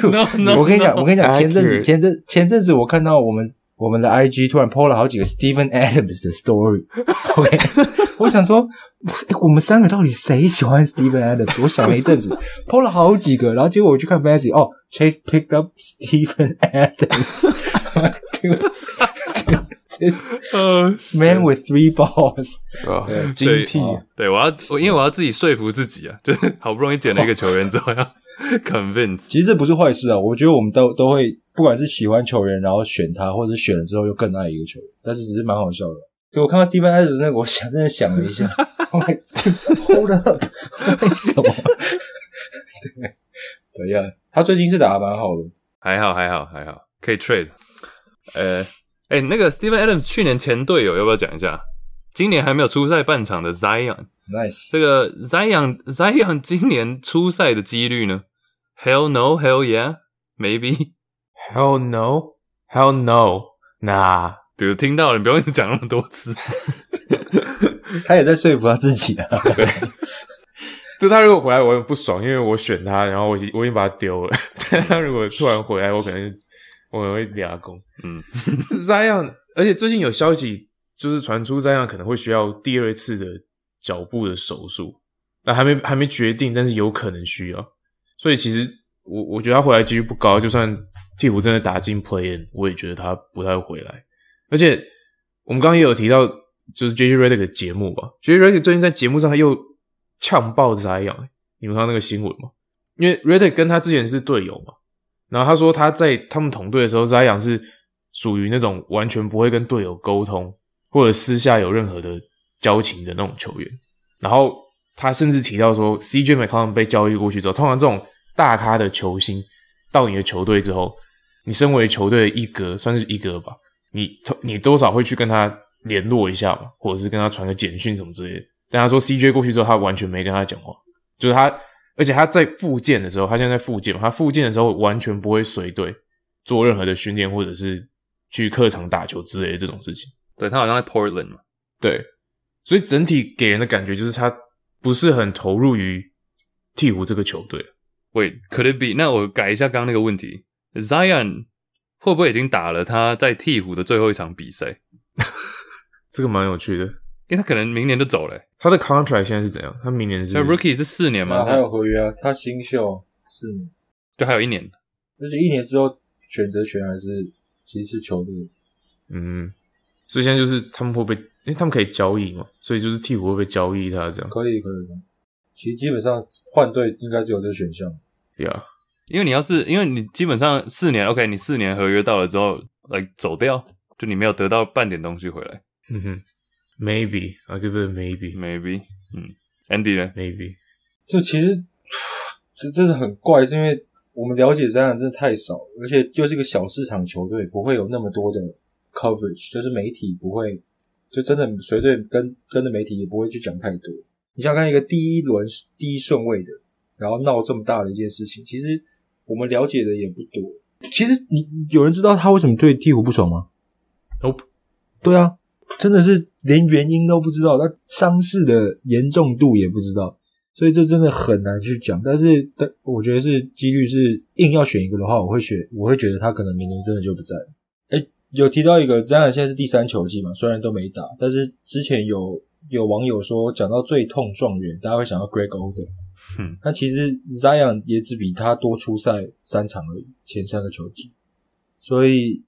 No, no, 我跟你讲，我跟你讲，前阵子前阵前阵子我看到我们我们的 IG 突然 PO 了好几个 Steven Adams 的 story。OK，我想说，诶我们三个到底谁喜欢 Steven Adams？我想了一阵子，PO 了好几个，然后结果我去看 Fancy，哦，Chase picked up Steven Adams。这这呃 Man with three balls，啊，精对辟，对，我要我因为我要自己说服自己啊，就是好不容易捡了一个球员之后要 convince，其实这不是坏事啊。我觉得我们都都会，不管是喜欢球员，然后选他，或者是选了之后又更爱一个球员，但是只是蛮好笑的。对我看到 Steven Adams 那个，我想真的想了一下 Hold up，为什么？对对呀，他最近是打的蛮好的。还好还好还好，可以 trade。呃，哎，那个 Steven Adams 去年前队友要不要讲一下？今年还没有出赛半场的 Zion，Nice，这个 Zion Zion 今年出赛的几率呢？Hell no, hell yeah, maybe。Hell no, hell no, nah。对，听到了，你不用一直讲那么多次。他也在说服他自己啊。对就他如果回来，我很不爽，因为我选他，然后我已经我已经把他丢了。但他如果突然回来，我可能我可能会俩攻。嗯，Zion，而且最近有消息就是传出 Zion 可能会需要第二次的脚部的手术，那还没还没决定，但是有可能需要。所以其实我我觉得他回来几率不高，就算鹈鹕真的打进 Play In，我也觉得他不太会回来。而且我们刚刚也有提到，就是 JJ Redick 的节目吧，JJ Redick 最近在节目上他又呛爆 Zion，你们看到那个新闻吗？因为 Redick 跟他之前是队友嘛，然后他说他在他们同队的时候，Zion 是属于那种完全不会跟队友沟通，或者私下有任何的交情的那种球员。然后他甚至提到说，CJ McCollum 被交易过去之后，通常这种大咖的球星到你的球队之后，你身为球队的一哥，算是一哥吧，你你多少会去跟他联络一下嘛，或者是跟他传个简讯什么之类的。但他说 CJ 过去之后，他完全没跟他讲话，就是他，而且他在复健的时候，他现在在复健嘛，他复健的时候完全不会随队做任何的训练，或者是去客场打球之类的这种事情。对他好像在 Portland 嘛。对，所以整体给人的感觉就是他不是很投入于鹈鹕这个球队。Wait, could it be？那我改一下刚刚那个问题，Zion 会不会已经打了他在鹈鹕的最后一场比赛？这个蛮有趣的。因为他可能明年就走了、欸。他的 contract 现在是怎样？他明年是那 Rookie 是四年嘛，还他有合约啊，他新秀四年，就还有一年。而且一年之后选择权还是其实是球队。嗯，所以现在就是他们会不会？因为他们可以交易嘛，所以就是替补会不会交易他这样？可以可以，其实基本上换队应该只有这个选项。呀、因为你要是因为你基本上四年，OK，你四年合约到了之后，来走掉，就你没有得到半点东西回来嗯哼，maybe I give it a maybe，maybe，嗯，Andy 呢？maybe 就其实这真的很怪，是因为我们了解这样真的太少，而且又是一个小市场球队，不会有那么多的 coverage，就是媒体不会，就真的随队跟跟着媒体也不会去讲太多。你想想看一个第一轮第一顺位的，然后闹这么大的一件事情，其实我们了解的也不多。其实你有人知道他为什么对鹈鹕不爽吗？Nope 对啊，真的是连原因都不知道，那伤势的严重度也不知道，所以这真的很难去讲。但是，但我觉得是几率是硬要选一个的话，我会选，我会觉得他可能明年真的就不在了。哎，有提到一个，詹尔现在是第三球季嘛，虽然都没打，但是之前有有网友说讲到最痛状元，大家会想到 Greg Oden。嗯，那其实 Zion 也只比他多出赛三场而已，前三个球季。所以，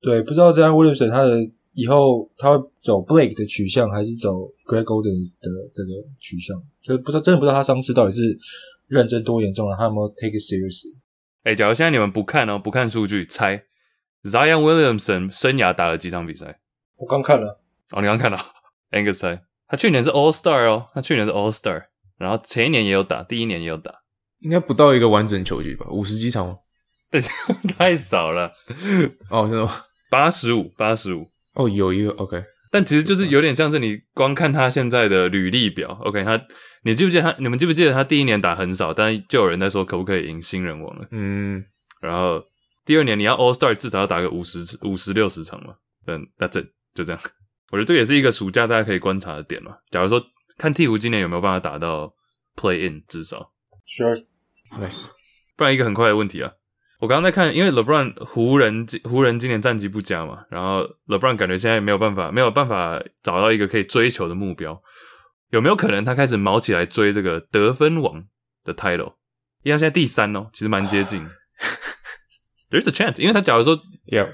对，不知道 Zion Williamson 他的以后他会走 Blake 的取向，还是走 Greg Golden 的这个取向，就是不知道，真的不知道他伤势到底是认真多严重了，他有没有 take it seriously？哎，假如现在你们不看哦，不看数据，猜 Zion Williamson 生涯打了几场比赛？我刚看了，哦，你刚看了 Angus 猜，他去年是 All Star 哦，他去年是 All Star，然后前一年也有打，第一年也有打，应该不到一个完整球季吧？五十几场吗？对，太少了，哦，真的吗？八十五，八十五。哦，有一个 OK，但其实就是有点像是你光看他现在的履历表，OK，他你记不记得他？你们记不记得他第一年打很少，但就有人在说可不可以赢新人王了？嗯，然后第二年你要 All Star 至少要打个五十五十六十场嘛，嗯，那这就这样。我觉得这也是一个暑假大家可以观察的点嘛。假如说看鹈鹕今年有没有办法打到 Play In，至少 Sure，nice，不然一个很快的问题啊。我刚刚在看，因为 LeBron 湖人湖人今年战绩不佳嘛，然后 LeBron 感觉现在没有办法没有办法找到一个可以追求的目标，有没有可能他开始毛起来追这个得分王的 title？因为他现在第三哦，其实蛮接近的。There's a chance，因为他假如说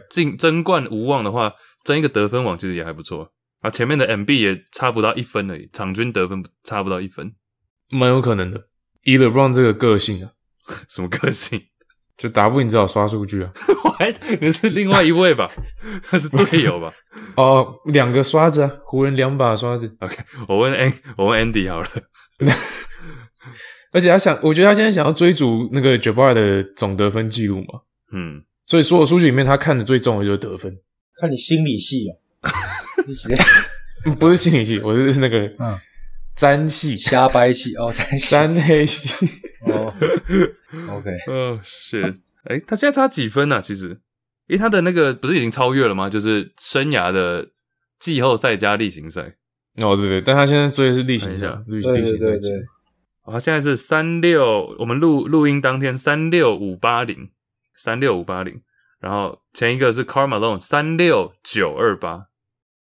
进争冠无望的话，争一个得分王其实也还不错。啊，前面的 MB 也差不到一分而已，场均得分差不到一分，蛮有可能的。以 LeBron 这个个性啊，什么个性？就打不赢只好刷数据啊。我还你是另外一位吧？他是队友吧 哦，两个刷子啊，湖人两把刷子，？OK，我问 An 我问 Andy 好了。而且他想，我觉得他现在想要追逐那个 Jabbar 的总得分记录嘛，嗯，所以所有数据里面他看的最重的就是得分，看你心理系哦，你写嗯不是心理系，我是那个嗯占系、瞎掰系哦，在占黑系。哦，OK，哦、shit，哎、他现在差几分啊？其实，因为他的那个不是已经超越了吗？就是生涯的季后赛加例行赛。哦，对对，但他现在追的是例行赛看一下，例行赛季对对对，哦，他现在是三六，我们录录音当天三六五八零，三六五八零，然后前一个是 Karl Malone 三六九二八，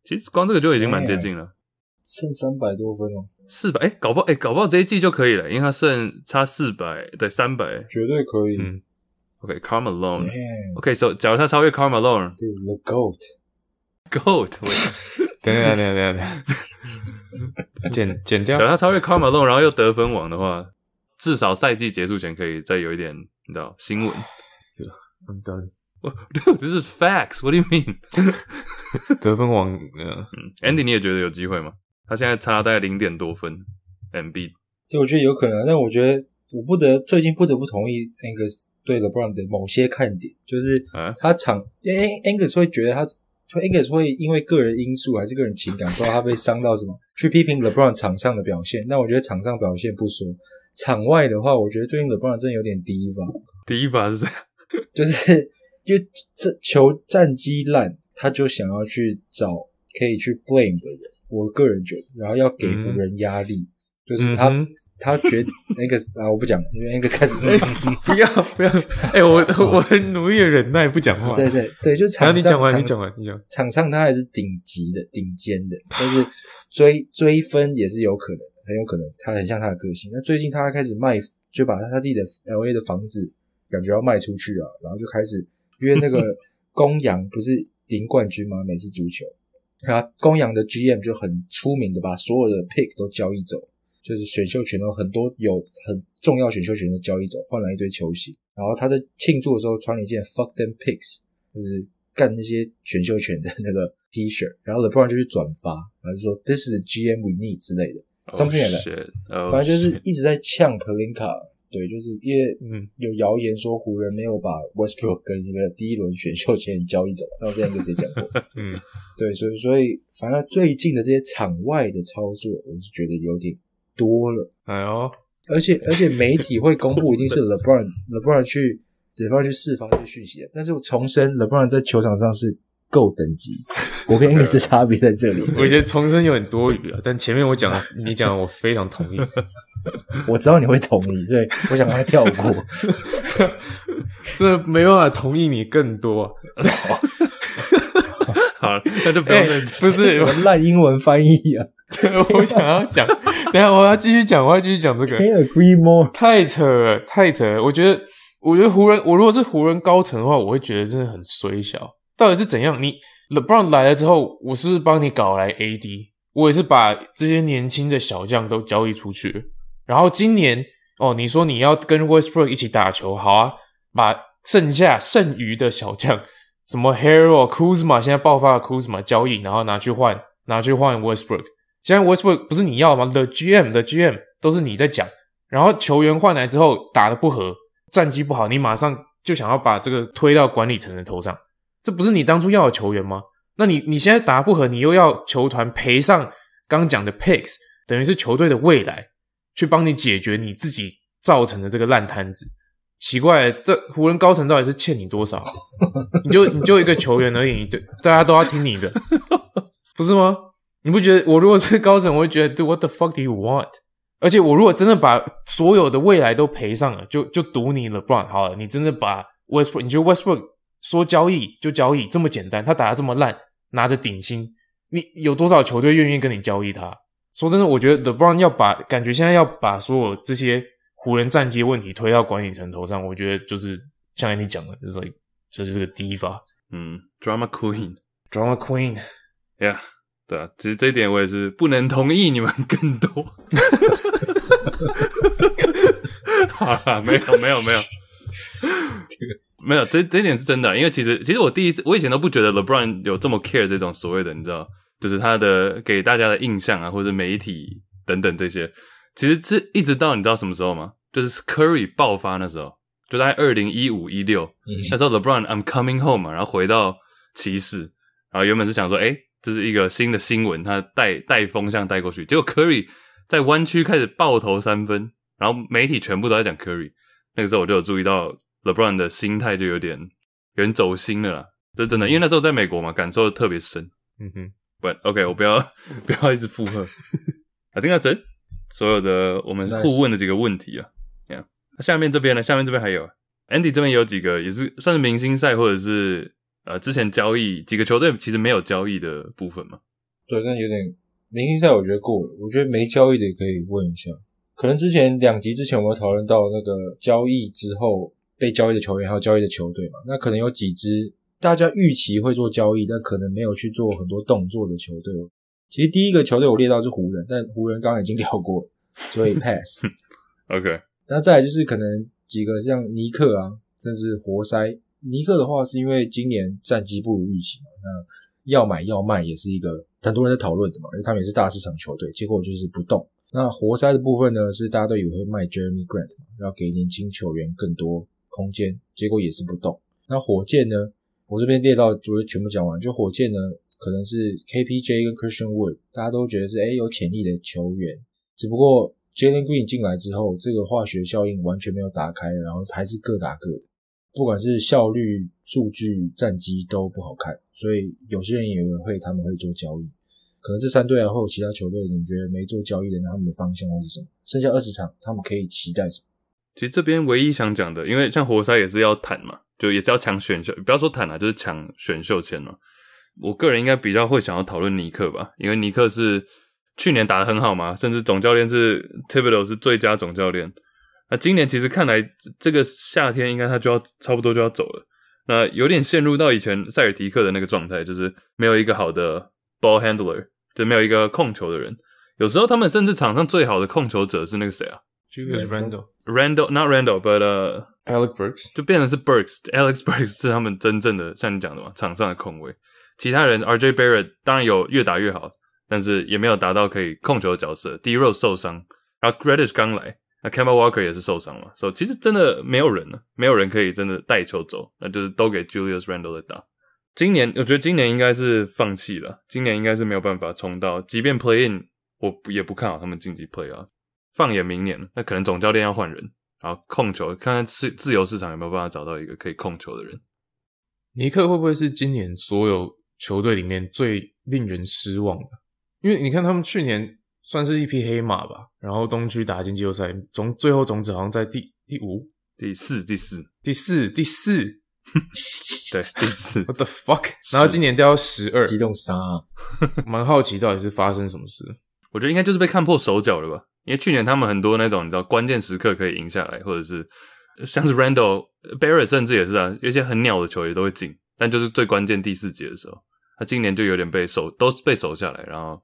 其实光这个就已经蛮接近了，剩三百多分哦，四百哎，搞不好哎，搞不好这一季就可以了，因为他剩差四百，对，三百。绝对可以。嗯 OK，Karl Malone。Damn，OK，so 假如他超越 Karl Malone，Goat，对，The Goat，等一下等一下等一下等一下，剪剪掉假如他超越 Karl Malone，然后又得分王的话，至少赛季结束前可以再有一点，你知道新闻。I'm done 哇，Dude，这是 facts，What do you mean？得分王，呃，嗯，Andy，你也觉得有机会吗？他现在差大概零点多分，MB。对，我觉得有可能，但我觉得我不得最近不得不同意 Angus 对 LeBron 的某些看点，就是啊他场，因为 Angus 会觉得他。Angus 会因为个人因素还是个人情感，不知道他被伤到什么，去批评 LeBron 场上的表现。但我觉得场上表现不说，场外的话，我觉得对应 LeBron 真的有点低吧。第一把是这样，就是就这球战绩烂，他就想要去找可以去 blame 的人。我个人觉得，然后要给湖人压力，就是他、嗯他觉得 Angus 啊，我不讲，因为 Angus 开始不要不要，哎、我 我很努力的忍耐不讲话。对对对，就然场上后你讲完，场你讲完，你讲。场上他还是顶级的、顶尖的，但是追追分也是有可能，很有可能他很像他的个性。那最近他开始卖，就把他自己的 L A 的房子感觉要卖出去啊，然后就开始约那个 公羊不是赢冠军吗？美式足球，然后公羊的 G M 就很出名的把所有的 pick 都交易走，就是选秀权都很多有很重要选秀权都交易走，换来一堆球星。然后他在庆祝的时候穿了一件 Fuck them picks，就是干那些选秀权的那个 T 恤，然后 LeBron 就去转发，然后就说 This is the GM we need 之类的。Something like that，反正就是一直在呛 Pelinka，对，就是因为嗯有谣言说湖人没有把 Westbrook 跟一个第一轮选秀前交易走，上次 Angus 也讲过，嗯，对，所以所以反正最近的这些场外的操作，我是觉得有点多了。哎呦，而且而且媒体会公布一定是 LeBron LeBron 去 LeBron 去释放这些讯息的，但是我重申 LeBron 在球场上是够等级，我跟 Angus 的差别在这里。我觉得重生有点多余了，但前面我讲的，你讲的我非常同意。我知道你会同意，所以我想让他跳过。真的没办法同意你更多啊、好，那就不用哎再不是什，么烂英文翻译啊我想要讲，等下我要继续讲，我要继续讲这个。？Can't agree more。太扯了，太扯了！我觉得，我觉得湖人，我如果是湖人高层的话，我会觉得真的很衰小。到底是怎样？你 LeBron 来了之后，我是不是帮你搞来 AD？我也是把这些年轻的小将都交易出去了。然后今年哦，你说你要跟 Westbrook 一起打球，好啊，把剩下剩余的小将，什么 Hero、Kuzma 现在爆发的 Kuzma 交易，然后拿去换，拿去换 Westbrook。现在 Westbrook 不是你要吗？The GM 的 GM 都是你在讲，然后球员换来之后打的不合，战绩不好，你马上就想要把这个推到管理层的头上，这不是你当初要的球员吗？那你你现在打不合，你又要球团赔上刚讲的 picks，等于是球队的未来，去帮你解决你自己造成的这个烂摊子。奇怪，这湖人高层到底是欠你多少？你就你就一个球员而已，你对大家都要听你的，不是吗？你不觉得我如果是高层，我会觉得对 What the fuck do you want？而且我如果真的把所有的未来都赔上了，就就赌你 LeBron 好了，你真的把 Westbrook，你觉得 Westbrook 说交易就交易这么简单？他打的这么烂，拿着顶薪，你有多少球队愿意跟你交易他？说真的，我觉得 LeBron 要把感觉现在要把所有这些湖人战绩问题推到管理层头上，我觉得就是像你讲的，就是这就是个第一发嗯，Drama Queen。drama queen。Yeah，对啊，其实这一点我也是不能同意你们更多。好啦，没有没有没有，没有这这一点是真的，因为其实其实我第一次我以前都不觉得 LeBron 有这么 care 这种所谓的你知道，就是他的给大家的印象啊，或者媒体等等这些，其实这一直到你知道什么时候吗？就是 Curry 爆发那时候，就在二零一五一六嗯那时候 LeBron I'm coming home 嘛，然后回到骑士，然后原本是想说，哎，这是一个新的新闻，他带带风向带过去，结果 Curry 在湾区开始爆投三分，然后媒体全部都在讲 Curry，那个时候我就有注意到 LeBron 的心态就有点有点走心了啦，这真的，因为那时候在美国嘛，感受特别深。嗯哼，But OK，我不要 不要一直附和。I think that's it，所有的我们互问的几个问题啊。Yeah，那下面这边呢？下面这边还有 Andy 这边有几个也是算是明星赛或者是呃之前交易几个球队其实没有交易的部分嘛。对，但有点明星赛，我觉得过了。我觉得没交易的也可以问一下。可能之前两集之前我们讨论到那个交易之后被交易的球员，还有交易的球队嘛。那可能有几支大家预期会做交易，但可能没有去做很多动作的球队。其实第一个球队我列到是湖人，但湖人刚刚已经聊过了，所以 pass。OK，那再来就是可能几个像尼克啊，甚至活塞。尼克的话是因为今年战绩不如预期嘛，那要买要卖也是一个很多人在讨论的嘛，因为他们也是大市场球队，结果就是不动。那活塞的部分呢，是大家都以为会卖 Jeremy Grant，嘛要给年轻球员更多空间，结果也是不动。那火箭呢，我这边列到，我就全部讲完。就火箭呢，可能是 KPJ 跟 Christian Wood，大家都觉得是诶有潜力的球员，只不过 Jalen Green 进来之后，这个化学效应完全没有打开，然后还是各打各的，不管是效率、数据、战绩都不好看，所以有些人以为会他们会做交易。可能这三队啊，或者其他球队，你们觉得没做交易的，那他们的方向会是什么？剩下二十场，他们可以期待什么？其实这边唯一想讲的，因为像活塞也是要谈嘛，就也是要抢选秀，不要说坦了，就是抢选秀签了。我个人应该比较会想要讨论尼克吧，因为尼克是去年打得很好嘛，甚至总教练是 Thibodeau 是最佳总教练。那今年其实看来这个夏天应该他就要差不多就要走了，那有点陷入到以前塞尔提克的那个状态，就是没有一个好的 ball handler，就没有一个控球的人。有时候他们甚至场上最好的控球者是那个谁啊 Julius Randle、？Randall not Randall，but 呃、Alec Burks，就变成是 Burks，Alex Burks 是他们真正的像你讲的嘛，场上的控卫。其他人 RJ Barrett 当然有越打越好，但是也没有达到可以控球的角色。D Rose 受伤，然后 Gradish 刚来，那 Kemba Walker 也是受伤嘛，所以其实真的没有人了，没有人可以真的带球走，那就是都给 Julius Randle 在打。今年我觉得今年应该是放弃了，今年应该是没有办法冲到，即便 Play In，我不也不看好他们晋级 Play 啊。放眼明年，那可能总教练要换人，然后控球，看看自自由市场有没有办法找到一个可以控球的人。尼克会不会是今年所有球队里面最令人失望的？因为你看他们去年算是一匹黑马吧，然后东区打进季后赛，总最后种子好像在第第五、第四，第四，第四、第四 对，第四。，what the fuck？然后今年掉到十二，激动杀、啊，蛮好奇到底是发生什么事。我觉得应该就是被看破手脚了吧？因为去年他们很多那种你知道关键时刻可以赢下来，或者是像是 Randall、Barrett，甚至也是啊，有一些很鸟的球也都会进，但就是最关键第四节的时候，他今年就有点被守，都被守下来，然后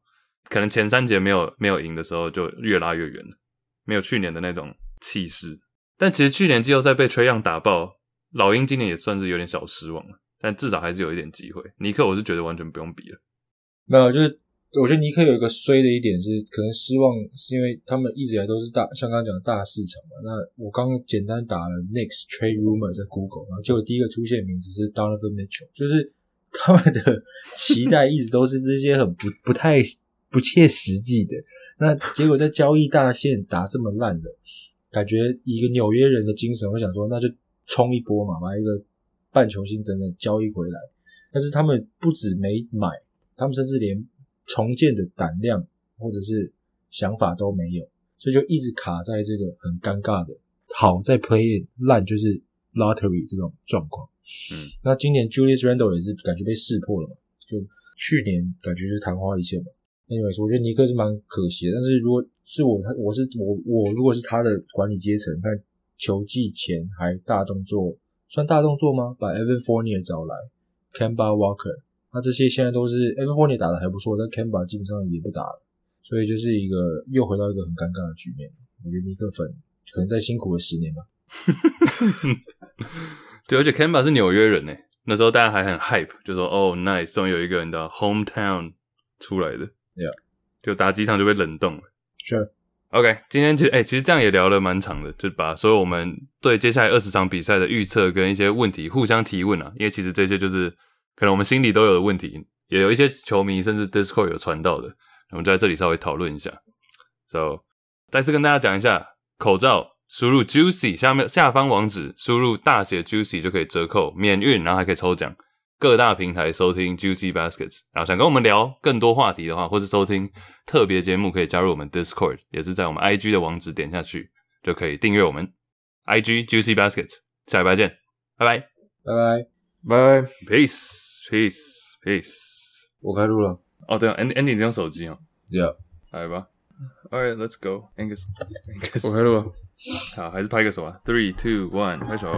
可能前三节没有没有赢的时候就越拉越远了，没有去年的那种气势。但其实去年季后赛被吹样打爆，老鹰今年也算是有点小失望了，但至少还是有一点机会。尼克我是觉得完全不用比了。没有，就是我觉得尼克有一个衰的一点是，可能失望是因为他们一直以来都是大，像刚刚讲的大市场嘛。那我刚刚简单打了 Knicks trade rumor 在 Google，然后结果第一个出现名字是 Donovan Mitchell，就是他们的期待一直都是这些很不不太不切实际的。那结果在交易大线打这么烂的，感觉一个纽约人的精神，我想说那就冲一波嘛，把一个半球星等等交易回来。但是他们不止没买。他们甚至连重建的胆量或者是想法都没有，所以就一直卡在这个很尴尬的好在 play in 烂就是 lottery 这种状况。嗯，那今年 Julius Randle 也是感觉被识破了嘛，就去年感觉就是昙花一现嘛。Anyway，我觉得尼克是蛮可惜的，但是如果是我，他我是我我如果是他的管理阶层，看球季前还大动作，算大动作吗？把 Evan Fournier 找来，Kemba Walker。那这些现在都是 Evan Fournier 打的还不错，但 Camba 基本上也不打了，所以就是一个又回到一个很尴尬的局面。我觉得尼克粉可能再辛苦了十年吧。对，而且 Camba 是纽约人呢，那时候大家还很 hype，就说哦，nice，终于有一个人的 hometown 出来的，Yeah，就打几场就被冷冻了。Sure。OK，今天其实哎，其实这样也聊了蛮长的，就把所有我们对接下来二十场比赛的预测跟一些问题互相提问啊，因为其实这些就是。可能我们心里都有的问题，也有一些球迷甚至 Discord 有传到的，我们就在这里稍微讨论一下。So，再次跟大家讲一下，口罩输入 Juicy 下面下方网址，输入大写 Juicy 就可以折扣免运，然后还可以抽奖。各大平台收听 Juicy Baskets，然后想跟我们聊更多话题的话，或是收听特别节目，可以加入我们 Discord，也是在我们 IG 的网址点下去就可以订阅我们 IG Juicy Baskets。下礼拜见，拜拜，拜拜。拜，peace peace peace。我开录了。哦，对啊，Andy Andy 你用手机哦。Yeah，来吧。All right, let's go. Angus，Angus，我开录了。好，还是拍个手啊。Three, two, one，拍手。